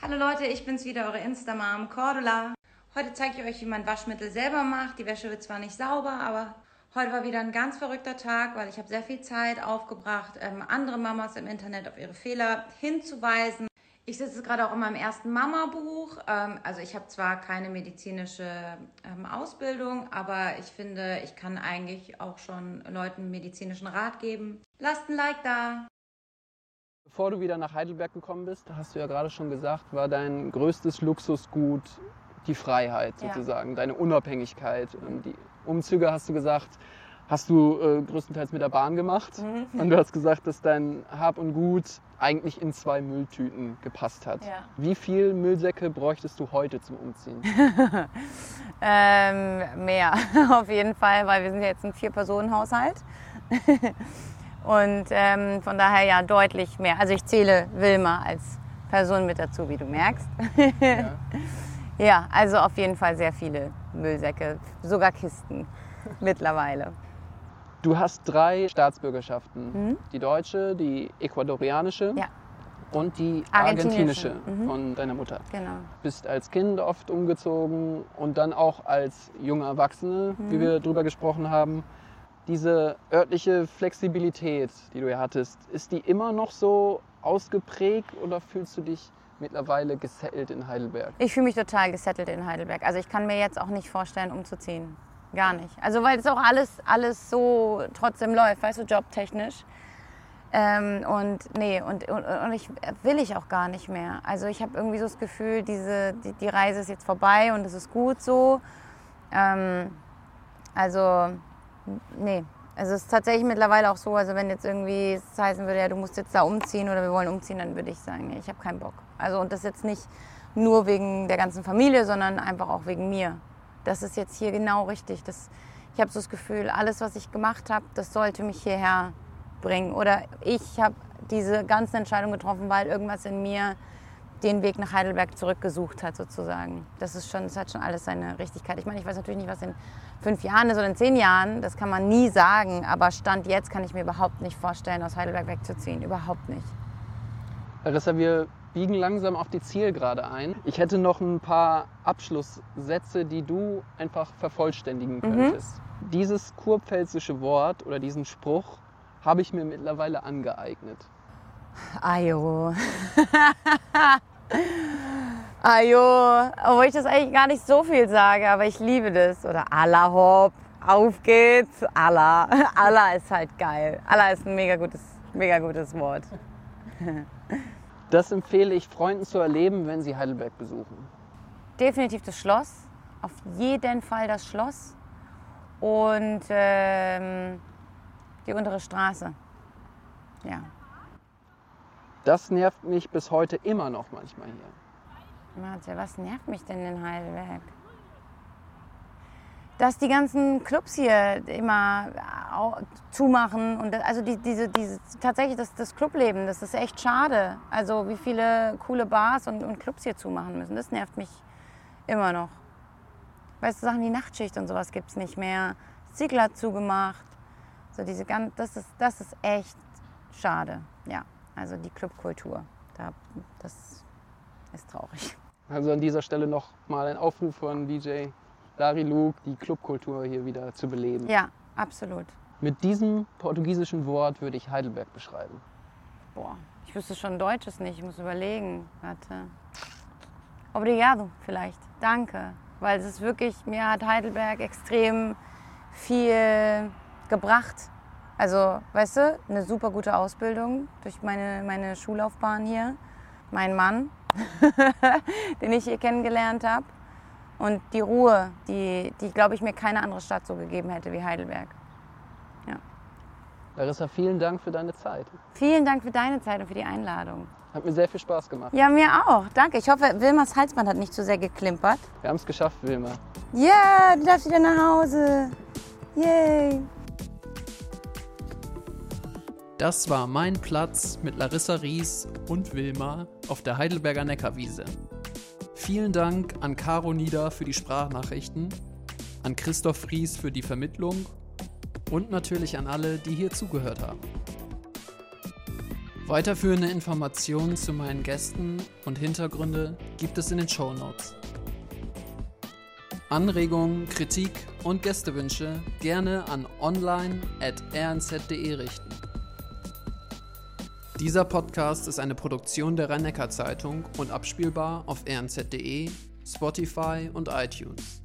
Hallo Leute, ich bin's wieder, eure Instamam Cordula. Heute zeige ich euch, wie man Waschmittel selber macht. Die Wäsche wird zwar nicht sauber, aber heute war wieder ein ganz verrückter Tag, weil ich habe sehr viel Zeit aufgebracht, ähm, andere Mamas im Internet auf ihre Fehler hinzuweisen. Ich sitze gerade auch in meinem ersten Mama-Buch. Ähm, also ich habe zwar keine medizinische ähm, Ausbildung, aber ich finde, ich kann eigentlich auch schon Leuten medizinischen Rat geben. Lasst ein Like da. Bevor du wieder nach Heidelberg gekommen bist, hast du ja gerade schon gesagt, war dein größtes Luxusgut die Freiheit Ja. sozusagen, deine Unabhängigkeit. Die Umzüge, hast du gesagt, hast du äh, größtenteils mit der Bahn gemacht. Mhm. Und du hast gesagt, dass dein Hab und Gut eigentlich in zwei Mülltüten gepasst hat. Ja. Wie viel Müllsäcke bräuchtest du heute zum Umziehen? ähm, mehr, auf jeden Fall, weil wir sind ja jetzt ein Vier-Personen-Haushalt. Und ähm, von daher ja deutlich mehr. Also ich zähle Wilma als Person mit dazu, wie du merkst. Ja. ja, also auf jeden Fall sehr viele Müllsäcke, sogar Kisten mittlerweile. Du hast drei Staatsbürgerschaften. Mhm. Die deutsche, die ecuadorianische Ja. und die Argentinische. argentinische Mhm. von deiner Mutter. Genau. Bist als Kind oft umgezogen und dann auch als junge Erwachsene, wie Mhm. wir drüber gesprochen haben. Diese örtliche Flexibilität, die du ja hattest, ist die immer noch so ausgeprägt oder fühlst du dich mittlerweile gesettelt in Heidelberg? Ich fühle mich total gesettelt in Heidelberg. Also ich kann mir jetzt auch nicht vorstellen, umzuziehen. Gar nicht. Also weil es auch alles, alles so trotzdem läuft, weißt du, jobtechnisch. Ähm, und nee, und, und, und ich will ich auch gar nicht mehr. Also ich habe irgendwie so das Gefühl, diese, die, die Reise ist jetzt vorbei und es ist gut so. Ähm, also nee. Also es ist tatsächlich mittlerweile auch so, also wenn jetzt irgendwie es heißen würde, ja, du musst jetzt da umziehen oder wir wollen umziehen, dann würde ich sagen, ich habe keinen Bock. Also und das jetzt nicht nur wegen der ganzen Familie, sondern einfach auch wegen mir. Das ist jetzt hier genau richtig. Das, ich habe so das Gefühl, alles, was ich gemacht habe, das sollte mich hierher bringen. Oder ich habe diese ganze Entscheidung getroffen, weil irgendwas in mir den Weg nach Heidelberg zurückgesucht hat, sozusagen. Das ist schon, das hat schon alles seine Richtigkeit. Ich meine, ich weiß natürlich nicht, was in fünf Jahren ist oder in zehn Jahren. Das kann man nie sagen. Aber Stand jetzt kann ich mir überhaupt nicht vorstellen, aus Heidelberg wegzuziehen. Überhaupt nicht. Larissa, wir biegen langsam auf die Zielgerade ein. Ich hätte noch ein paar Abschlusssätze, die du einfach vervollständigen Mhm. könntest. Dieses kurpfälzische Wort oder diesen Spruch habe ich mir mittlerweile angeeignet. Ajo. Ajo. Obwohl ich das eigentlich gar nicht so viel sage, aber ich liebe das. Oder Allah hopp, auf geht's. Allah. Allah ist halt geil. Allah ist ein mega gutes, mega gutes Wort. Das empfehle ich Freunden zu erleben, wenn sie Heidelberg besuchen. Definitiv das Schloss. Auf jeden Fall das Schloss. Und ähm, die untere Straße. Ja. Das nervt mich bis heute immer noch manchmal hier. Warte, was nervt mich denn in Heidelberg? Dass die ganzen Clubs hier immer zumachen und also die, diese, diese, tatsächlich das, das Clubleben, das ist echt schade. Also wie viele coole Bars und, und Clubs hier zumachen müssen, das nervt mich immer noch. Weißt du, Sachen wie Nachtschicht und sowas gibt es nicht mehr. Ziegler zugemacht. So diese gan- das, ist, das ist echt schade. Ja, also die Clubkultur, da, das ist traurig. Also an dieser Stelle noch mal ein Aufruf von DJ Larry Luke, die Clubkultur hier wieder zu beleben. Ja, absolut. Mit diesem portugiesischen Wort würde ich Heidelberg beschreiben. Boah, ich wüsste schon Deutsches nicht, ich muss überlegen. Warte. Obrigado vielleicht. Danke. Weil es ist wirklich, mir hat Heidelberg extrem viel gebracht. Also, weißt du, eine super gute Ausbildung durch meine, meine Schullaufbahn hier. Mein Mann, den ich hier kennengelernt habe. Und die Ruhe, die, die glaube ich, mir keine andere Stadt so gegeben hätte wie Heidelberg. Ja. Larissa, vielen Dank für deine Zeit. Vielen Dank für deine Zeit und für die Einladung. Hat mir sehr viel Spaß gemacht. Ja, mir auch. Danke. Ich hoffe, Wilmas Halsband hat nicht zu sehr geklimpert. Wir haben es geschafft, Wilma. Ja, du darfst wieder nach Hause. Yay. Das war mein Platz mit Larissa Ries und Wilma auf der Heidelberger Neckarwiese. Vielen Dank an Caro Nieder für die Sprachnachrichten, an Christoph Ries für die Vermittlung und natürlich an alle, die hier zugehört haben. Weiterführende Informationen zu meinen Gästen und Hintergründe gibt es in den Show Notes. Anregungen, Kritik und Gästewünsche gerne an online.rnz.de richten. Dieser Podcast ist eine Produktion der Rhein-Neckar-Zeitung und abspielbar auf rnz.de, Spotify und iTunes.